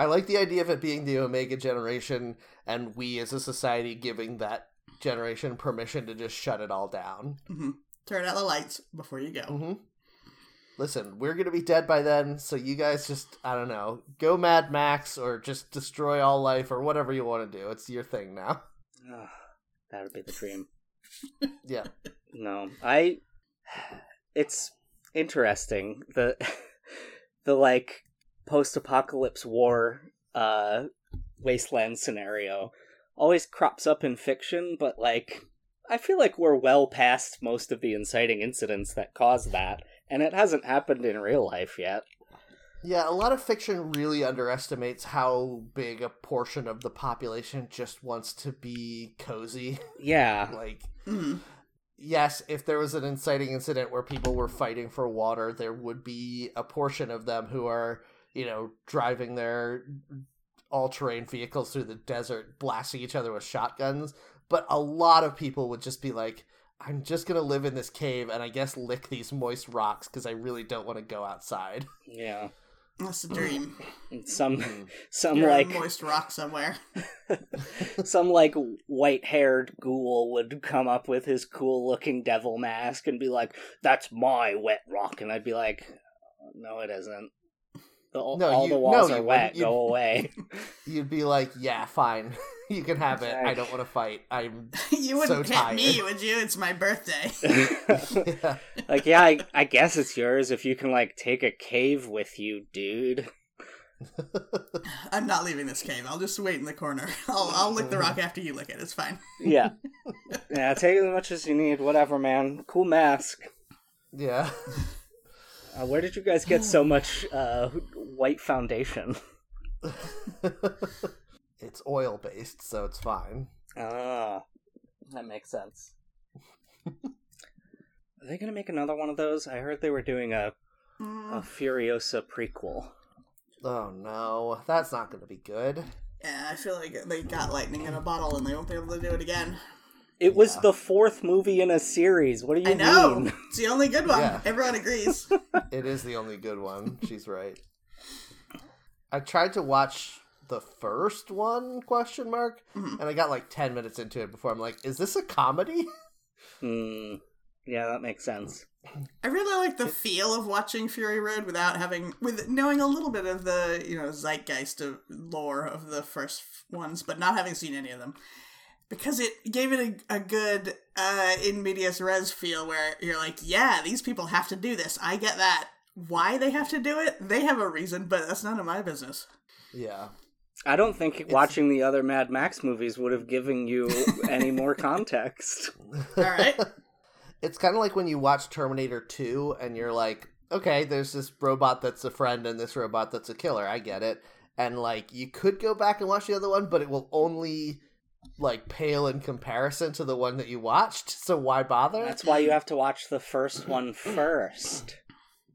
I like the idea of it being the Omega generation and we as a society giving that generation permission to just shut it all down. hmm Turn out the lights before you go. hmm Listen, we're going to be dead by then, so you guys just, I don't know, go Mad Max or just destroy all life or whatever you want to do. It's your thing now. Ugh, that would be the dream. Yeah. No, I. It's interesting the the like post-apocalypse war uh wasteland scenario always crops up in fiction, but like I feel like we're well past most of the inciting incidents that caused that, and it hasn't happened in real life yet. Yeah, a lot of fiction really underestimates how big a portion of the population just wants to be cozy. Yeah, like, hmm yes, if there was an inciting incident where people were fighting for water, there would be a portion of them who are, you know, driving their all terrain vehicles through the desert, blasting each other with shotguns. But a lot of people would just be like, I'm just going to live in this cave and I guess lick these moist rocks because I really don't want to go outside. yeah. That's a dream. Some Mm-hmm. some You're like moist rock somewhere. some like white haired ghoul would come up with his cool looking devil mask and be like, "That's my wet rock," and I'd be like, "No, it isn't. The, No, all you- the walls no, are you wet. You- Go away." You'd be like, yeah, fine. you can have it. I don't want to fight. I'm. you wouldn't So hit me, would you? It's my birthday. yeah. like, yeah, I, I guess it's yours if you can like take a cave with you, dude. I'm not leaving this cave. I'll just wait in the corner. I'll I'll lick the rock after you lick it. It's fine. Yeah, yeah. Take as much as you need. Whatever, man. Cool mask. yeah. Uh, where did you guys get so much uh, white foundation? it's oil based, so it's fine. Ah, that makes sense. Are they gonna make another one of those? I heard they were doing a, a Mm, Furiosa prequel. Oh no, that's not going to be good. yeah, I feel like they got lightning in a bottle and they won't be able to do it again. It was Yeah. the fourth movie in a series. What do you I know. mean? It's the only good one. Yeah. Everyone agrees. It is the only good one. She's right. I tried to watch the first one question mark Mhm. and I got like 10 minutes into it before I'm like, is this a comedy? Hmm. Yeah, that makes sense. I really like the feel of watching Fury Road without having, with knowing a little bit of the you know zeitgeist of lore of the first ones, but not having seen any of them, because it gave it a, a good uh, in medias res feel where you're like, yeah, these people have to do this. I get that. Why they have to do it? They have a reason, but that's none of my business. Yeah. I don't think watching the other Mad Max movies would have given you any more context. All right. It's kind of like when you watch Terminator 2 and you're like, okay, there's this robot that's a friend and this robot that's a killer. I get it. And like, you could go back and watch the other one, but it will only like pale in comparison to the one that you watched. So why bother? That's why you have to watch the first one first.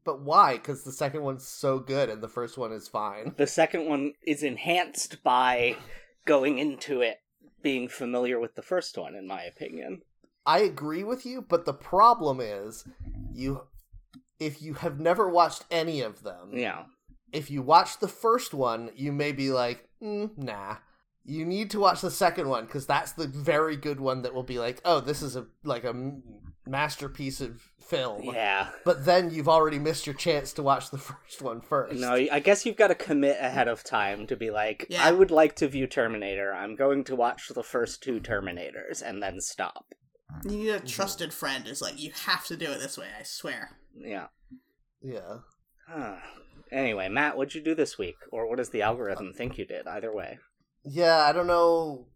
But why? Because the second one's so good and the first one is fine. The second one is enhanced by going into it being familiar with the first one, in my opinion. I agree with you, but the problem is you if you have never watched any of them, Yeah. if you watch the first one, you may be like, mm, nah. You need to watch the second one because that's the very good one that will be like, oh, this is a like a masterpiece of film. Yeah. But then you've already missed your chance to watch the first one first. No, I guess you've got to commit ahead of time to be like, Yeah. I would like to view Terminator. I'm going to watch the first two Terminators and then stop. You need a trusted friend. Is like you have to do it this way. I swear. Yeah. Yeah. Huh. Anyway, Matt, what'd you do this week? Or what does the algorithm think you did? Either way. Yeah, I don't know.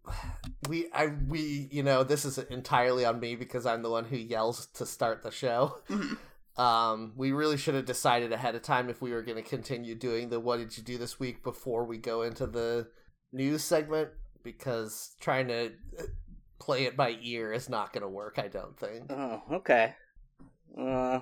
We I we you know this is entirely on me because I'm the one who yells to start the show. Mhm. Um, we really should have decided ahead of time if we were going to continue doing the "What did you do this week?" before we go into the news segment because trying to uh, play it by ear is not going to work. I don't think. Oh, okay. Uh,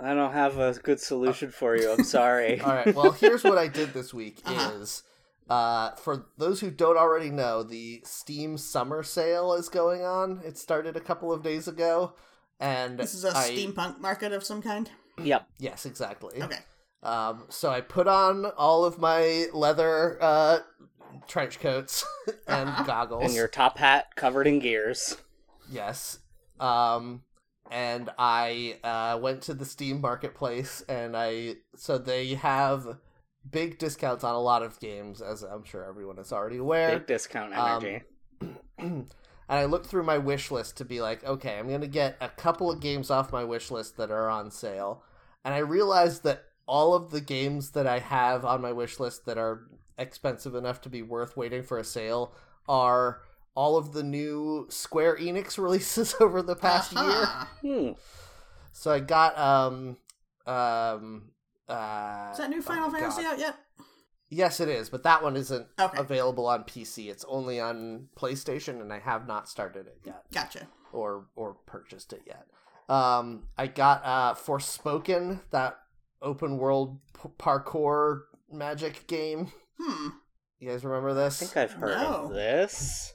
I don't have a good solution for you. I'm sorry. All right. Well, here's what I did this week: Uh-huh. is uh, for those who don't already know, the Steam Summer Sale is going on. It started a couple of days ago, and This is a I- steampunk market of some kind. Yep. Yes, exactly. Okay. Um, so I put on all of my leather uh, trench coats and Uh-huh. goggles. And your top hat covered in gears. Yes. Um, and I uh, went to the Steam marketplace, and I so they have big discounts on a lot of games, as I'm sure everyone is already aware. Big discount Um, energy. and I looked through my wish list to be like, okay, I'm gonna get a couple of games off my wish list that are on sale, and I realized that all of the games that I have on my wish list that are expensive enough to be worth waiting for a sale are all of the new Square Enix releases over the past year. Hmm. So I got um um uh Is that new Final oh, Fantasy God. out yet? Yes, it is, but that one isn't Okay. available on PC. It's only on PlayStation, and I have not started it yet Gotcha. or or purchased it yet. Um, I got uh Forspoken, that open world p- parkour magic game. Hmm. You guys remember this? I think I've heard No. of this.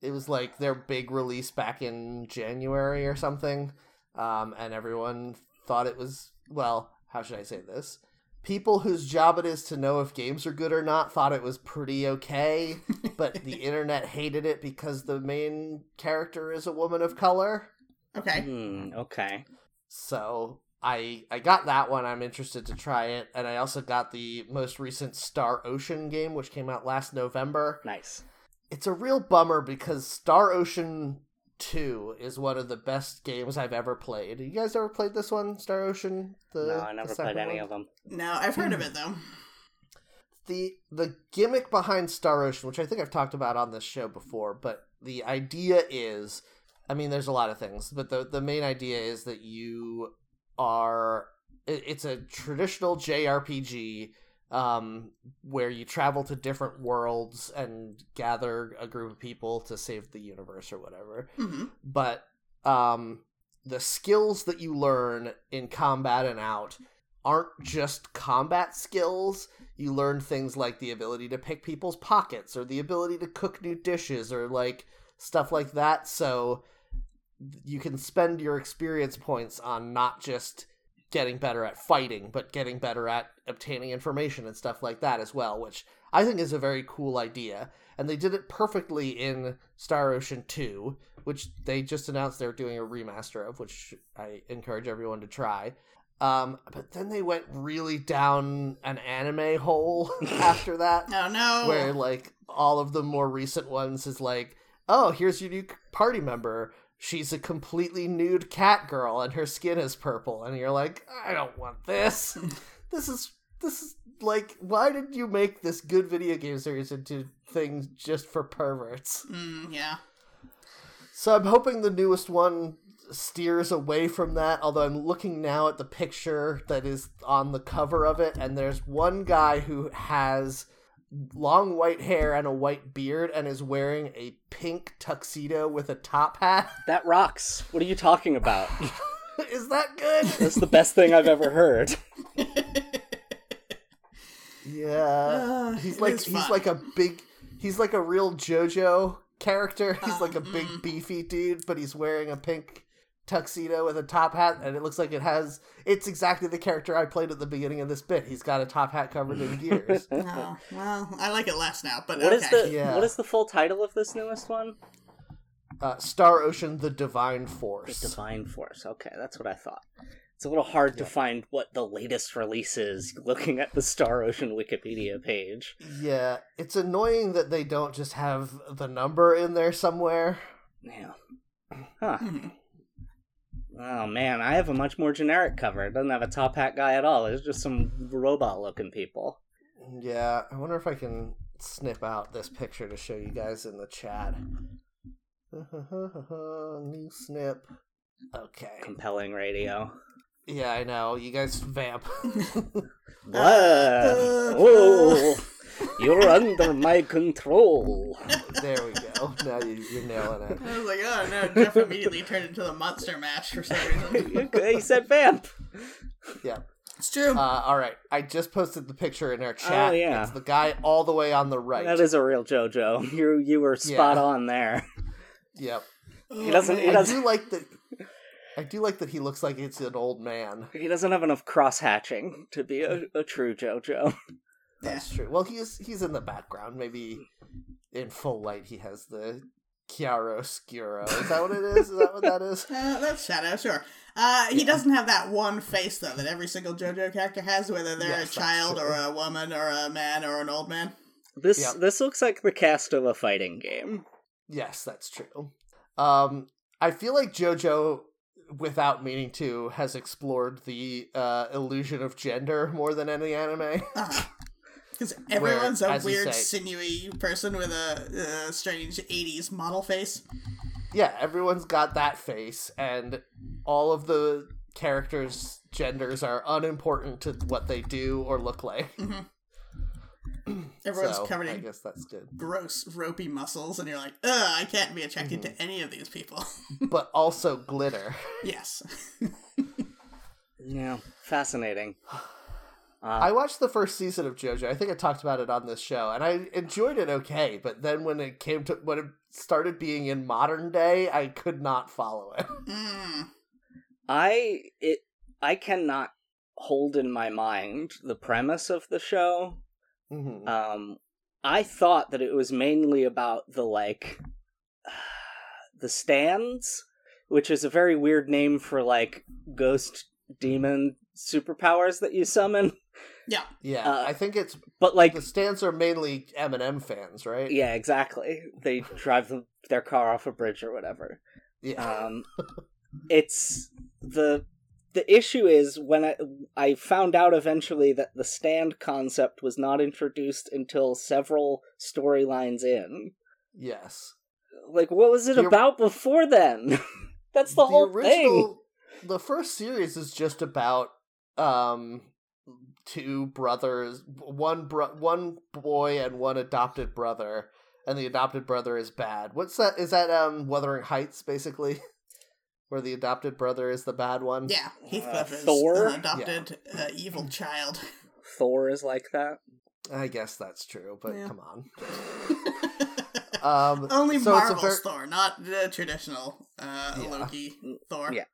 It was like their big release back in January or something, um, and everyone thought it was well. How should I say this? People whose job it is to know if games are good or not thought it was pretty okay, but the internet hated it because the main character is a woman of color. Okay. Hmm. Okay. So I I got that one. I'm interested to try it, and I also got the most recent Star Ocean game, which came out last November. Nice. It's a real bummer because Star Ocean Two is one of the best games I've ever played. You guys ever played this one, Star Ocean? The, no, I never played any of them. No, I've heard of hmm. it though. the the gimmick behind Star Ocean, which I think I've talked about on this show before, but the idea is, I mean, there's a lot of things, but the the main idea is that you are it- it's a traditional JRPG um, where you travel to different worlds and gather a group of people to save the universe or whatever. Hmm but um the skills that you learn in combat and out aren't just combat skills. You learn things like the ability to pick people's pockets or the ability to cook new dishes or like stuff like that. So you can spend your experience points on not just getting better at fighting but getting better at obtaining information and stuff like that as well which i think is a very cool idea and they did it perfectly in Star Ocean 2, which they just announced they're doing a remaster of, which I encourage everyone to try. Um, but then they went really down an anime hole after that, Oh no. where like all of the more recent ones is like, oh, here's your new party member. She's a completely nude cat girl, and her skin is purple, and you're like, I don't want this. this is this is like, why did you make this good video game series into things just for perverts? Mm, yeah. So I'm hoping the newest one steers away from that. Although I'm looking now at the picture that is on the cover of it, and there's one guy who has long white hair and a white beard and is wearing a pink tuxedo with a top hat. That rocks. What are you talking about? is that good? That's the best thing I've ever heard. Yeah. Uh, he's like he's fun. like a big he's like a real JoJo character. He's like a big mm. beefy dude, but he's wearing a pink tuxedo with a top hat, and it looks like it has. It's exactly the character I played at the beginning of this bit. He's got a top hat covered in gears. Oh, well, I like it less now, but What okay. is the Yeah. what is the full title of this newest one? uh, Star Ocean: The Divine force The Force. Divine Force. Okay, that's what I thought. It's a little hard to find what the latest release is looking at the Star Ocean Wikipedia page. Yeah, it's annoying that they don't just have the number in there somewhere. Yeah. Huh. Oh man, I have a much more generic cover. It doesn't have a top hat guy at all. It's just some robot looking people. Yeah, I wonder if I can snip out this picture to show you guys in the chat. New snip. Okay. Compelling radio. Yeah, I know. You guys vamp. What? oh, you're under my control. there we go. Now you, you're nailing it. I was like, oh no, Jeff immediately turned into the monster mash for some reason. he said vamp. Yeah. It's true. Uh, all right. I just posted the picture in our chat. Oh, yeah. It's the guy all the way on the right. That is a real JoJo. You you were spot Yeah. on there. Yep. He doesn't. He I doesn't. do like that. I do like that he looks like it's an old man. He doesn't have enough cross hatching to be a, a true JoJo. That's true. Well, he's he's in the background. Maybe in full light he has the chiaroscuro. Is that what it is? Is that what that is? Uh, that's Shadow, sure. Uh, he doesn't have that one face though that every single JoJo character has, whether they're Yes, a child or a woman or a man or an old man. This Yep. this looks like the cast of a fighting game. Yes, that's true. Um, I feel like JoJo, without meaning to, has explored the uh, illusion of gender more than any anime. Because everyone's a weird, say- sinewy person with a uh, strange '80s model face. yeah, everyone's got that face, and all of the characters' genders are unimportant to what they do or look like. Everyone's so, covered I guess that's good. gross, ropey muscles, and you're like, ugh, I can't be attracted Mm-hmm. to any of these people. But also glitter. yes. Yeah, fascinating. Uh, I watched the first season of JoJo. I think I talked about it on this show, and I enjoyed it okay. But then when it came to when it started being in modern day, I could not follow it. Mm. I it I cannot hold in my mind the premise of the show. Mhm. Um, I thought that it was mainly about the like the stands, which is a very weird name for like ghost demon superpowers that you summon. Yeah. yeah, uh, I think it's But like, the stands are mainly Eminem fans, right? yeah, exactly. They drive them, their car off a bridge or whatever. yeah. um it's the the issue is when I, I found out eventually that the stand concept was not introduced until several storylines in yes. like what was it The- about before then that's the, whole thing the first series is just about um two brothers one bro- one boy and one adopted brother and the adopted brother is bad what's that is that um wuthering heights basically where the adopted brother is the bad one Yeah. Heathcliff is Thor? an adopted uh, evil child. thor is like that i guess that's true but Yeah. come on um Only so it's Marvel's ver- Thor, not the traditional uh, Yeah. Loki Thor. Yeah.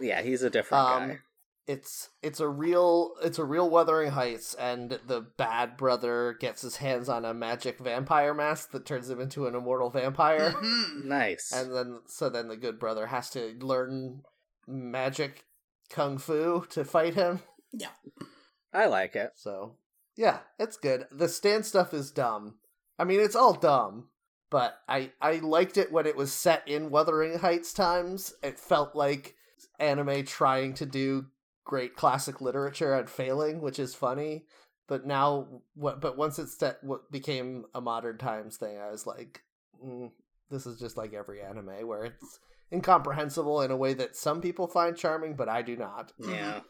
yeah he's a different Um, guy it's it's a real it's a real Wuthering Heights, and the bad brother gets his hands on a magic vampire mask that turns him into an immortal vampire, Mhm. nice and then so then the good brother has to learn magic kung fu to fight him. Yeah. I like it So yeah, it's good. The stand stuff is dumb. I mean, it's all dumb, but I I liked it when it was set in Wuthering Heights times. It felt like anime trying to do great classic literature and failing, which is funny. But now, what? But once it's set, what became a modern times thing, I was like, mm, this is just like every anime where it's incomprehensible in a way that some people find charming, but I do not yeah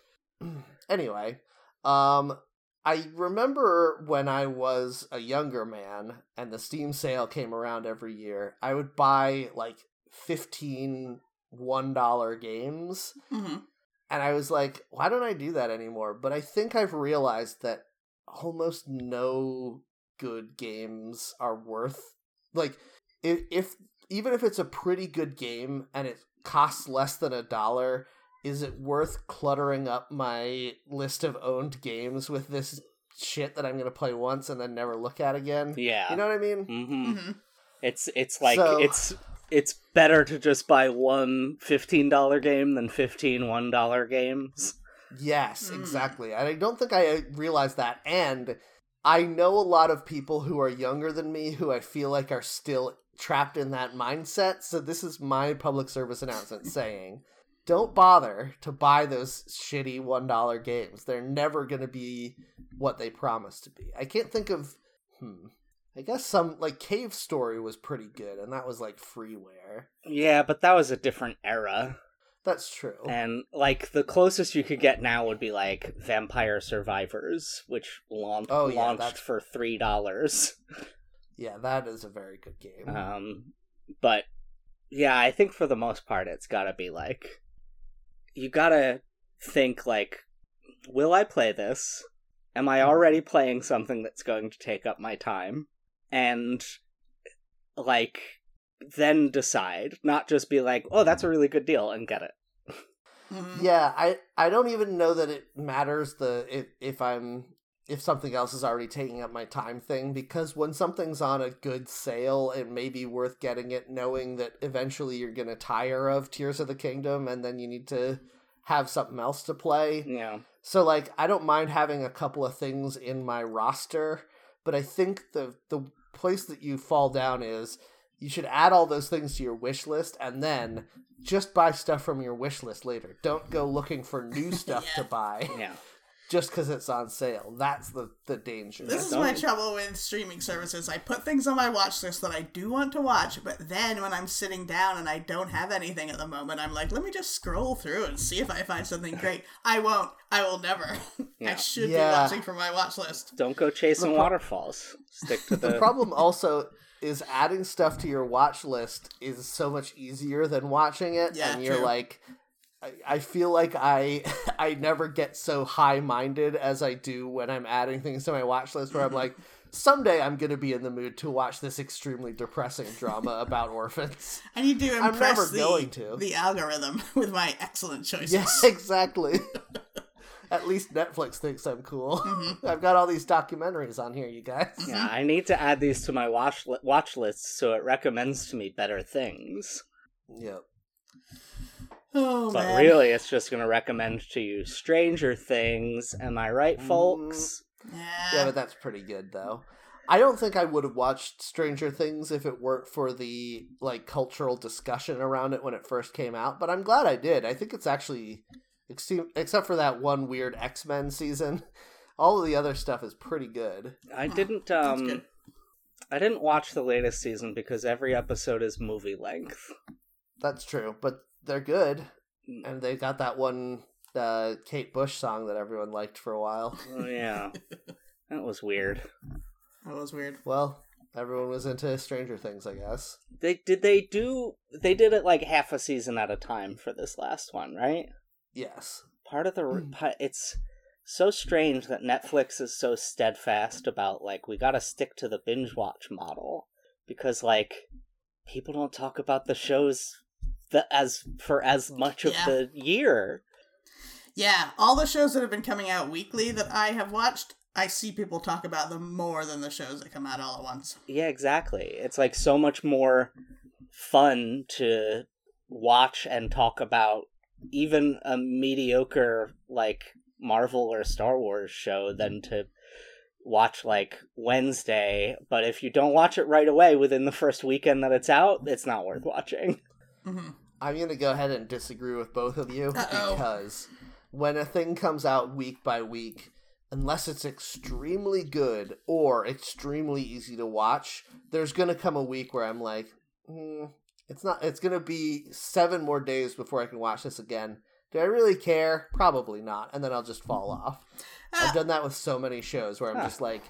anyway, um, I remember when I was a younger man and the Steam sale came around every year, I would buy like 15 $1 games. Mhm. And I was like, why don't I do that anymore? But I think I've realized that almost no good games are worth like if, if even if it's a pretty good game and it costs less than a dollar, is it worth cluttering up my list of owned games with this shit that I'm going to play once and then never look at again? yeah You know what I mean? hmm Mhm. It's it's like So- it's it's better to just buy one $15 game than 15 $1 games. Yes, Mm. exactly. And I don't think I realized that. And I know a lot of people who are younger than me who I feel like are still trapped in that mindset. So this is my public service announcement saying don't bother to buy those shitty $1 games. They're never going to be what they promise to be. I can't think of. Hmm. I guess some. Like Cave Story was pretty good, and that was like freeware. Yeah, but that was a different era. That's true. And like the closest you could get now would be like Vampire Survivors, which laun- Oh, yeah, launched that's- for three dollars. yeah, that is a very good game. Um, but yeah, I think for the most part, it's got to be like you gotta think like, will I play this? Am I already playing something that's going to take up my time? And like then decide, not just be like, oh, that's a really good deal and get it. Mhm. Yeah, I I don't even know that it matters the if if I'm if something else is already taking up my time thing because when something's on a good sale, it may be worth getting it knowing that eventually you're going to tire of Tears of the Kingdom and then you need to have something else to play. Yeah. So like I don't mind having a couple of things in my roster, but I think the the place that you fall down is you should add all those things to your wish list and then just buy stuff from your wish list later. Don't go looking for new stuff to buy Yeah. Just because it's on sale. That's the the danger. This is my trouble with streaming services. I put things on my watch list that I do want to watch, but then when I'm sitting down and I don't have anything at the moment, I'm like, let me just scroll through and see if I find something great. I won't. I will never. I should Yeah. be watching from my watch list. Don't go chasing pro- waterfalls. Stick to the. the problem also is adding stuff to your watch list is so much easier than watching it Yeah, and you're true. like I, I feel like I I never get so high minded as I do when I'm adding things to my watch list where I'm like someday I'm gonna be in the mood to watch this extremely depressing drama about orphans. I need to I'm impress never the, going to. the algorithm with my excellent choices. Yes, exactly. At least Netflix thinks I'm cool. Mm-hmm. I've got all these documentaries on here, you guys. Mm-hmm. yeah, I need to add these to my watch li- watch list so it recommends to me better things. Yep. Oh But man. really, it's just going to recommend to you Stranger Things. Am I right, Mm. folks? Yeah. Yeah, but that's pretty good though. I don't think I would have watched Stranger Things if it weren't for the like cultural discussion around it when it first came out, but I'm glad I did. I think it's actually ex- except for that one weird X-Men season, all of the other stuff is pretty good. I didn't. that's Um, good. I didn't watch the latest season because every episode is movie length. That's true, but they're good. And they got that one uh, Kate Bush song that everyone liked for a while. Oh yeah, that was weird. that was weird. Well, everyone was into Stranger Things, I guess. They did they do they did it like half a season at a time for this last one, right? Yes. Part of the Mm. it's so strange that Netflix is so steadfast about like we got to stick to the binge watch model because like people don't talk about the shows that as for as much of Yeah. the year. Yeah, all the shows that have been coming out weekly that I have watched, I see people talk about them more than the shows that come out all at once. Yeah, exactly. It's like so much more fun to watch and talk about even a mediocre like Marvel or Star Wars show than to watch like Wednesday, but if you don't watch it right away within the first weekend that it's out, it's not worth watching. hmm I'm going to go ahead and disagree with both of you Uh-oh. because when a thing comes out week by week, unless it's extremely good or extremely easy to watch, there's going to come a week where I'm like, hmm, it's not. It's going to be seven more days before I can watch this again. Do I really care? Probably not, and then I'll just fall off. I've done that with so many shows where I'm just like,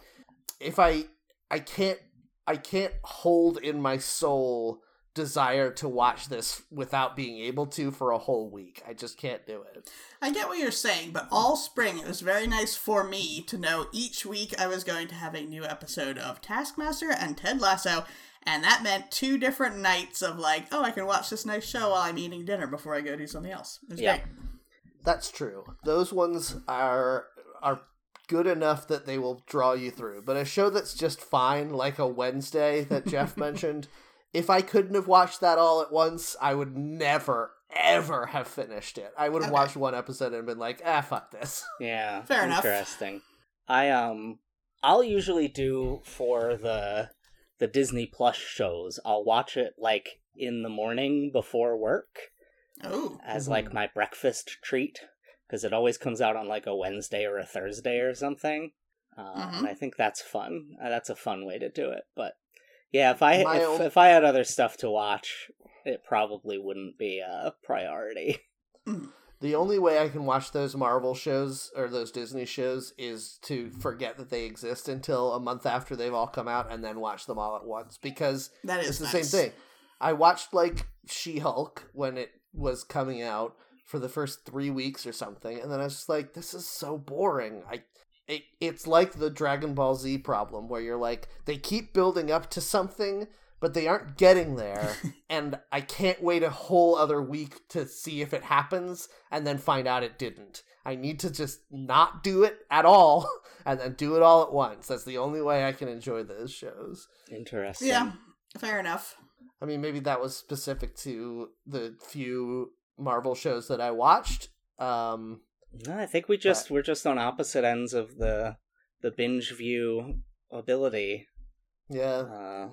if I, I can't, I can't hold in my soul desire to watch this without being able to for a whole week. I just can't do it. I get what you're saying, but all spring it was very nice for me to know each week I was going to have a new episode of Taskmaster and Ted Lasso, and that meant two different nights of like, oh, I can watch this nice show while I'm eating dinner before I go do something else. Yeah. great. That's true. Those ones are are good enough that they will draw you through. But a show that's just fine, like a Wednesday that Jeff mentioned, if I couldn't have watched that all at once, I would never ever have finished it. I would have Okay. watched one episode and been like, ah, fuck this. Yeah, Fair enough. interesting. I um, I'll usually do for the the Disney Plus shows. I'll watch it like in the morning before work Oh, as Mhm. like my breakfast treat because it always comes out on like a Wednesday or a Thursday or something. Uh, Mhm. And I think that's fun. Uh, that's a fun way to do it. But yeah, if I if, own- if I had other stuff to watch, it probably wouldn't be a priority. The only way I can watch those Marvel shows or those Disney shows is to forget that they exist until a month after they've all come out and then watch them all at once because that is it's the nice. same thing. I watched like She Hulk when it was coming out for the first three weeks or something, and then I was just like, "This is so boring." I, it, it's like the Dragon Ball Z problem where you're like, they keep building up to something, but they aren't getting there, and I can't wait a whole other week to see if it happens and then find out it didn't. I need to just not do it at all and then do it all at once. That's the only way I can enjoy those shows. Interesting. Yeah, fair enough. I mean, maybe that was specific to the few Marvel shows that I watched. Um, No, I think we just we're just on opposite ends of the the binge view ability. yeah. Uh,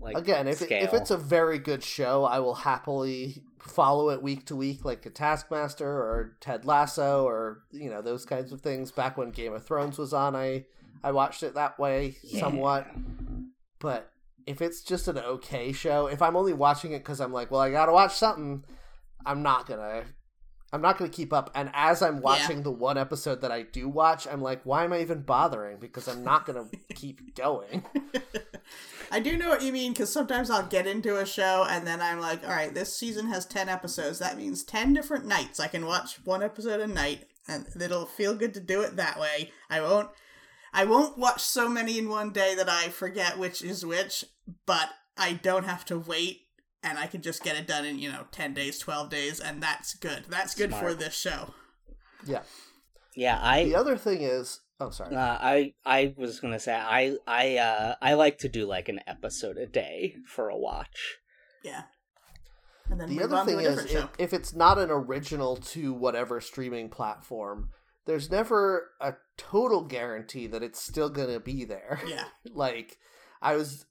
like Again, if it, if it's a very good show, I will happily follow it week to week, like a Taskmaster or Ted Lasso or you know those kinds of things. Back when Game of Thrones was on, I I watched it that way Yeah. somewhat. But if it's just an okay show, if I'm only watching it because I'm like, well, I gotta watch something, I'm not gonna. I'm not going to keep up. And as I'm watching the one episode that I do watch, I'm like, why am I even bothering? Because I'm not going to keep going. I do know what you mean because sometimes I'll get into a show and then I'm like, all right, this season has 10 episodes. That means 10 different nights. I can watch one episode a night and it'll feel good to do it that way. I won't. I won't watch so many in one day that I forget which is which, but I don't have to wait and I can just get it done in, you know, 10 days, 12 days, and that's good. That's good for this show. Yeah. yeah, I The other thing is, oh, sorry. Uh, I I was gonna say I I uh I like to do like an episode a day for a watch. Yeah. And then the other thing is, if, if it's not an original to whatever streaming platform, there's never a total guarantee that it's still going to be there. Yeah. like, I was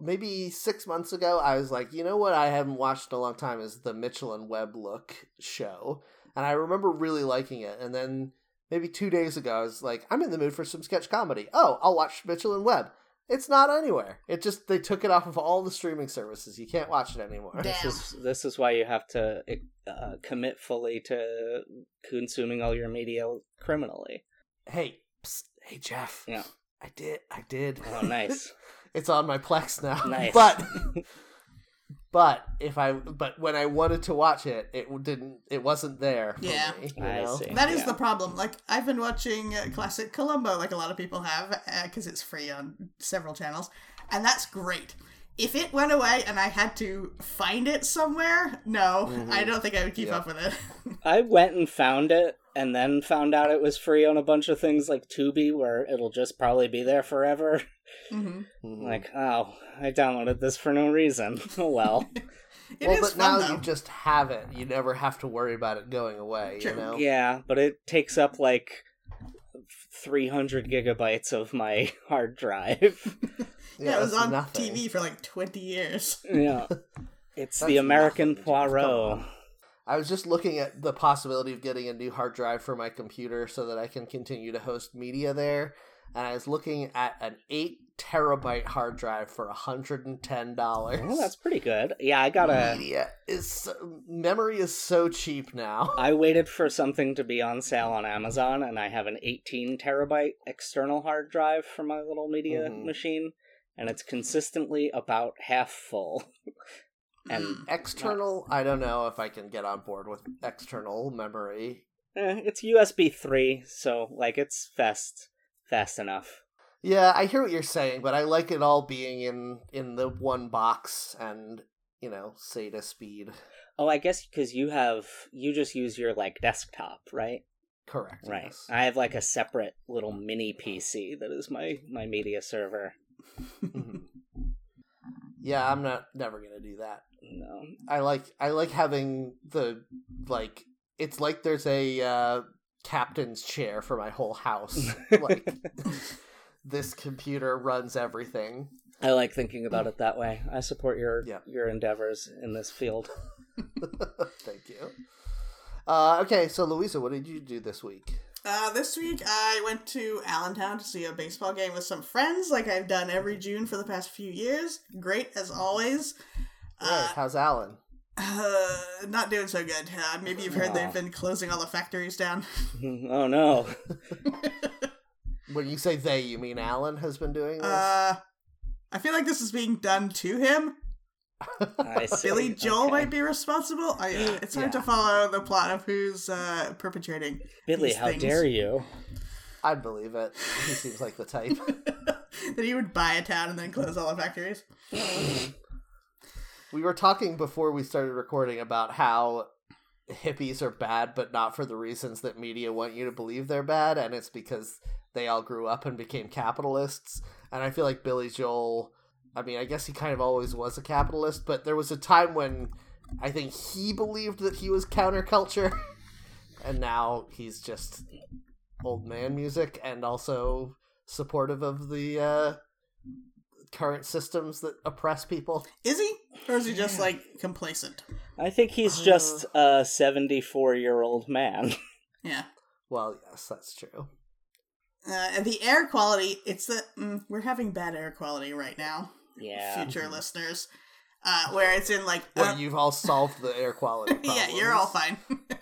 maybe six months ago, I was like, you know what, I haven't watched in a long time is the Mitchell and Webb Look show. And I remember really liking it. And then maybe two days ago, I was like, I'm in the mood for some sketch comedy. Oh, I'll watch Mitchell and Webb. It's not anywhere. It just they took it off of all the streaming services. You can't watch it anymore. Damn. This is this is why you have to uh, commit fully to consuming all your media criminally. Hey, psst, hey Jeff. Yeah. I did. I did. Oh, nice. it's on my Plex now. Nice. But but if I but when I wanted to watch it, it didn't. It wasn't there. For Yeah. me, you I know? see. That is Yeah. the problem. Like I've been watching uh, classic Columbo, like a lot of people have, because it's free on several channels, and that's great. If it went away and I had to find it somewhere, no, I don't think I would keep Yeah. up with it. I went and found it, and then found out it was free on a bunch of things like Tubi, where it'll just probably be there forever. Hmm Mhm. Like, oh, I downloaded this for no reason. Oh well. It well, is but fun now though. you just have it. You never have to worry about it going away. True. You know. Yeah, but it takes up like 300 gigabytes of my hard drive. yeah, it was on nothing. TV for like twenty years. yeah. It's the American nothing, Jeff. Come Poirot. I was just looking at the possibility of getting a new hard drive for my computer so that I can continue to host media there. And I was looking at an eight terabyte hard drive for hundred and ten dollars. Oh, that's pretty good. Yeah, I got a. media is so, memory is so cheap now. I waited for something to be on sale on Amazon, and I have an 18 terabyte external hard drive for my little media Mhm. machine, and it's consistently about half full. and. External, I don't know if I can get on board with external memory. eh, it's USB 3, so like it's fast, fast enough. Yeah, I hear what you're saying, but I like it all being in in the one box and you know SATA speed. Oh, I guess because you have you just use your like desktop, right? Correct. Right. yes. I have like a separate little mini PC that is my my media server. Mhm. yeah, I'm not never gonna do that. No. I like I like having the like it's like there's a uh, captain's chair for my whole house. like this computer runs everything. I like thinking about it that way. I support your Yeah. your endeavors in this field. Thank you. Uh, okay, so Louisa, what did you do this week? Uh, this week I went to Allentown to see a baseball game with some friends, like I've done every June for the past few years. Great as always. Right, Uh, how's Alan? Uh, not doing so good. Uh, maybe you've heard Aw. they've been closing all the factories down. oh no. When you say they, you mean Alan has been doing this? Uh, I feel like this is being done to him. I see. Billy Joel Okay. might be responsible. I, it's hard to follow the plot of who's uh, perpetrating. Billy, these how things. dare you? I'd believe it. He seems like the type. that he would buy a town and then close all the factories. We were talking before we started recording about how hippies are bad, but not for the reasons that media want you to believe they're bad, and it's because they all grew up and became capitalists. And I feel like Billy Joel, I mean, I guess he kind of always was a capitalist, but there was a time when I think he believed that he was counterculture, and now he's just old man music and also supportive of the uh, current systems that oppress people. Is he? Or is he just like complacent? I think he's just a 74 year old man. Yeah. Well, yes, that's true. Uh, and the air quality, it's the. Mm, we're having bad air quality right now, Yeah. future listeners. Uh, where it's in like. Well, uh, you've all solved the air quality. yeah, you're all fine.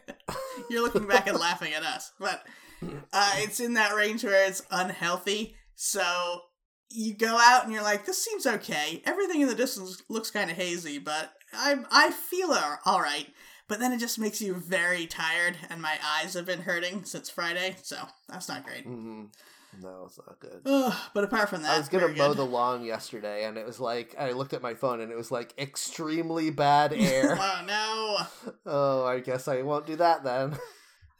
you're looking back and laughing at us. But uh, it's in that range where it's unhealthy. So you go out and you're like, this seems okay. Everything in the distance looks kind of hazy, but I I feel all right. But then it just makes you very tired, and my eyes have been hurting since Friday, so that's not great. Mhm. No, it's not good. Ugh, but apart from that, I was gonna mow good. the lawn yesterday, and it was like I looked at my phone, and it was like extremely bad air. oh no! oh, I guess I won't do that then.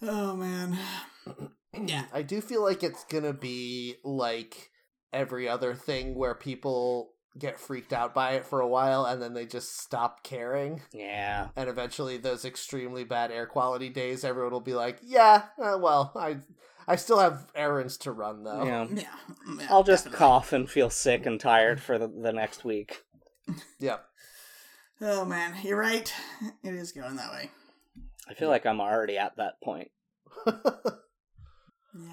Oh man. Yeah. I do feel like it's gonna be like every other thing where people get freaked out by it for a while, and then they just stop caring. Yeah. And eventually, those extremely bad air quality days, everyone will be like, "Yeah, uh, well, I, I still have errands to run though." Yeah. Yeah. yeah, I'll just definitely. cough and feel sick and tired for the, the next week. Yep. Oh man, you're right. It is going that way. I feel like I'm already at that point.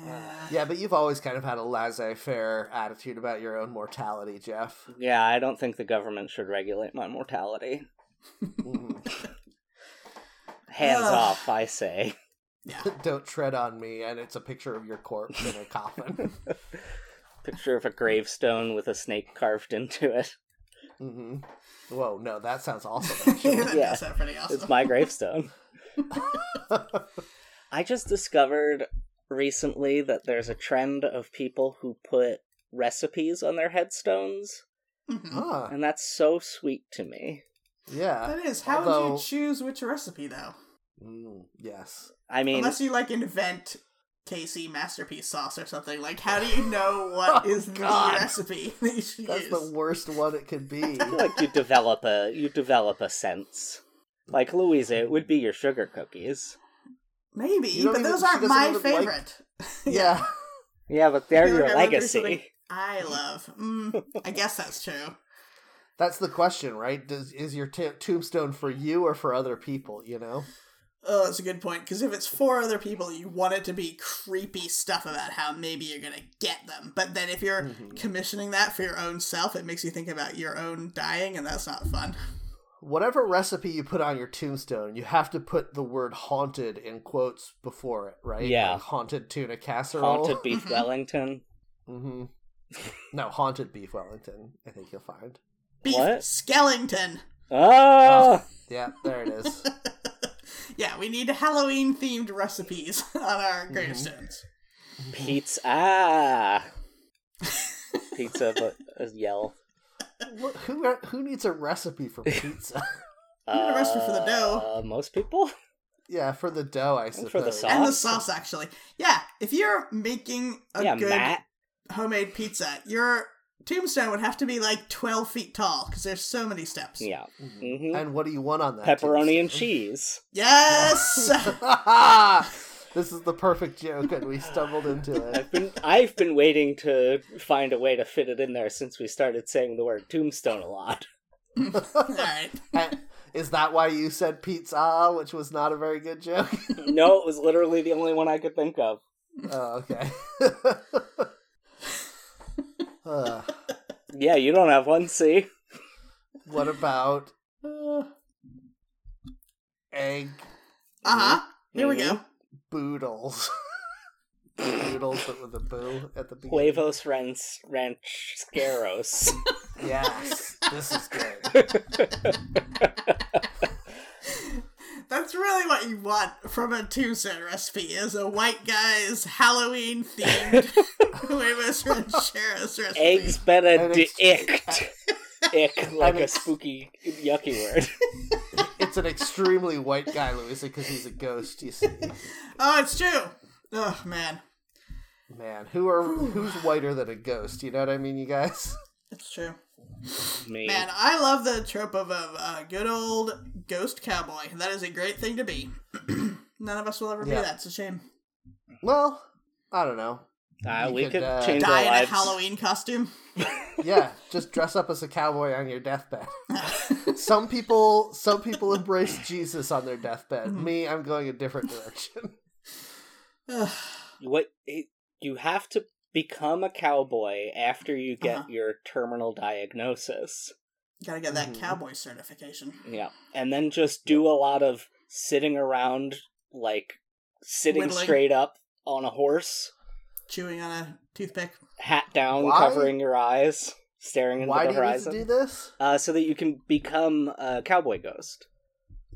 Yeah. Yeah, but you've always kind of had a laissez-faire attitude about your own mortality, Jeff. Yeah, I don't think the government should regulate my mortality. Hands Ugh. off, I say. Don't tread on me, and it's a picture of your corpse in a coffin. Picture of a gravestone with a snake carved into it. hmm Whoa, no, that sounds awesome. actually. that Yeah. pretty awesome. It's my gravestone. I just discovered recently that there's a trend of people who put recipes on their headstones, Mhm. ah, and that's so sweet to me. yeah. That is. How would Although- you choose which recipe though? Mm, yes. I mean, Unless you like invent KC masterpiece sauce or something. Like, how do you know what Oh, is God. the recipe that you should That's use? the worst one it could be. Like you develop a you develop a sense. Like Louisa, it would be your sugar cookies. Maybe, but even- those aren't my even like- favorite. yeah. Yeah, but they're your like I went through legacy. I love. Mm, I guess that's true. That's the question, right? Does is your t- tombstone for you or for other people, you know? Oh, that's a good point. Because if it's for other people, you want it to be creepy stuff about how maybe you're gonna get them. But then if you're Mhm. commissioning that for your own self, it makes you think about your own dying, and that's not fun. Whatever recipe you put on your tombstone, you have to put the word haunted in quotes before it, right? Yeah. Like haunted tuna casserole. Haunted beef Mhm. Wellington. hmm No, haunted beef Wellington. I think you'll find. Beef What? skeleton. Oh, Yeah, there it is. yeah, we need Halloween themed recipes on our gravestones. pizza! Ah, pizza, but a yell. What, who who needs a recipe for pizza? need a recipe for the dough. Uh, most people. yeah, for the dough, I And suppose. for the sauce. And the sauce, actually. Yeah, if you're making a yeah, good Matt. homemade pizza, your tombstone would have to be like 12 feet tall because there's so many steps. Yeah, Mhm. hmm And what do you want on that? pepperoni and cheese. Yes! this is the perfect joke, and we stumbled into it. I've been I've been waiting to find a way to fit it in there since we started saying the word tombstone a lot. Alright. And is that why you said pizza, which was not a very good joke? no, it was literally the only one I could think of. oh, okay. Uh, Yeah, you don't have one, see? what about uh, egg Uh huh. Here we go. Boodles? boodles but with a boo at the beginning. Huevos ranch rancheros. Yes, this is good. That's That's really what you want from a tombstone recipe is a white guy's Halloween themed huevos rancheros recipe. Eggs Benedict. Ick, like a spooky, yucky word. It's an extremely white guy, Louisa, because he's a ghost. You see, Oh, it's true. Oh man, man, who are who's whiter than a ghost? You know what I mean, you guys? it's true. Me. Man, I love the trope of a, a good old ghost cowboy. That is a great thing to be. None of us will ever Yeah. be that. It's a shame. Well, I don't know. Uh, we could, could uh, change Die our in a. Halloween costume. Yeah, just dress up as a cowboy on your deathbed. some people, some people embrace Jesus on their deathbed. Mm-hmm. Me, I'm going a different direction. What it- you have to become a cowboy after you get Uh-huh. your terminal diagnosis. Gotta get that Mhm. cowboy certification. Yeah, and then just do a lot of sitting around, like sitting Whittling. straight up on a horse, Chewing on a toothpick. hat down, Why? covering your eyes, staring into Why the do you need to horizon, do this? uh, so that you can become a cowboy ghost.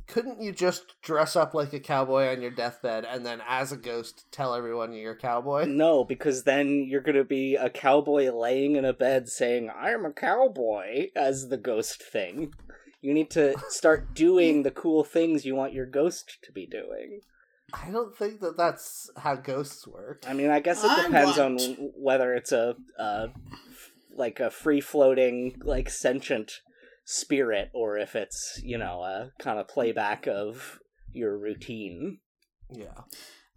Couldn't you just dress up like a cowboy on your deathbed and then, as a ghost, tell everyone you're a cowboy? No, because then you're gonna be a cowboy laying in a bed saying, I'm a cowboy, as the ghost thing. You need to start doing the cool things you want your ghost to be doing. I don't think that that's how ghosts work. I mean, I guess it depends on want- w- whether it's a, uh, like a free floating, like sentient spirit, or if it's, you know, a kind of playback of your routine. Yeah.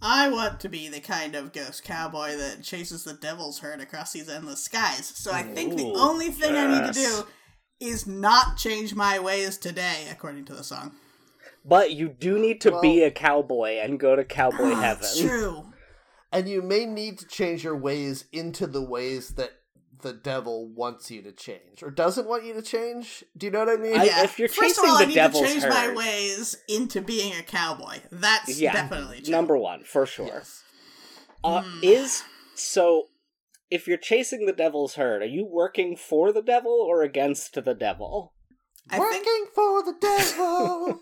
I want to be the kind of ghost cowboy that chases the devil's herd across these endless skies. So I think the only thing I need to do is not change my ways today, according to the song. But you do need to be a cowboy and go to cowboy Ah, heaven. True. And you may need to change your ways into the ways that the devil wants you to change or doesn't want you to change. Do you know what I mean? I- yeah. if you're First chasing of all, the I need devil's to change my ways into being a cowboy. That's Yeah, definitely true. Number one, for sure. Yes. Uh, Hmm. Is so. If you're chasing the devil's herd, are you working for the devil or against the devil? I Working think for the devil.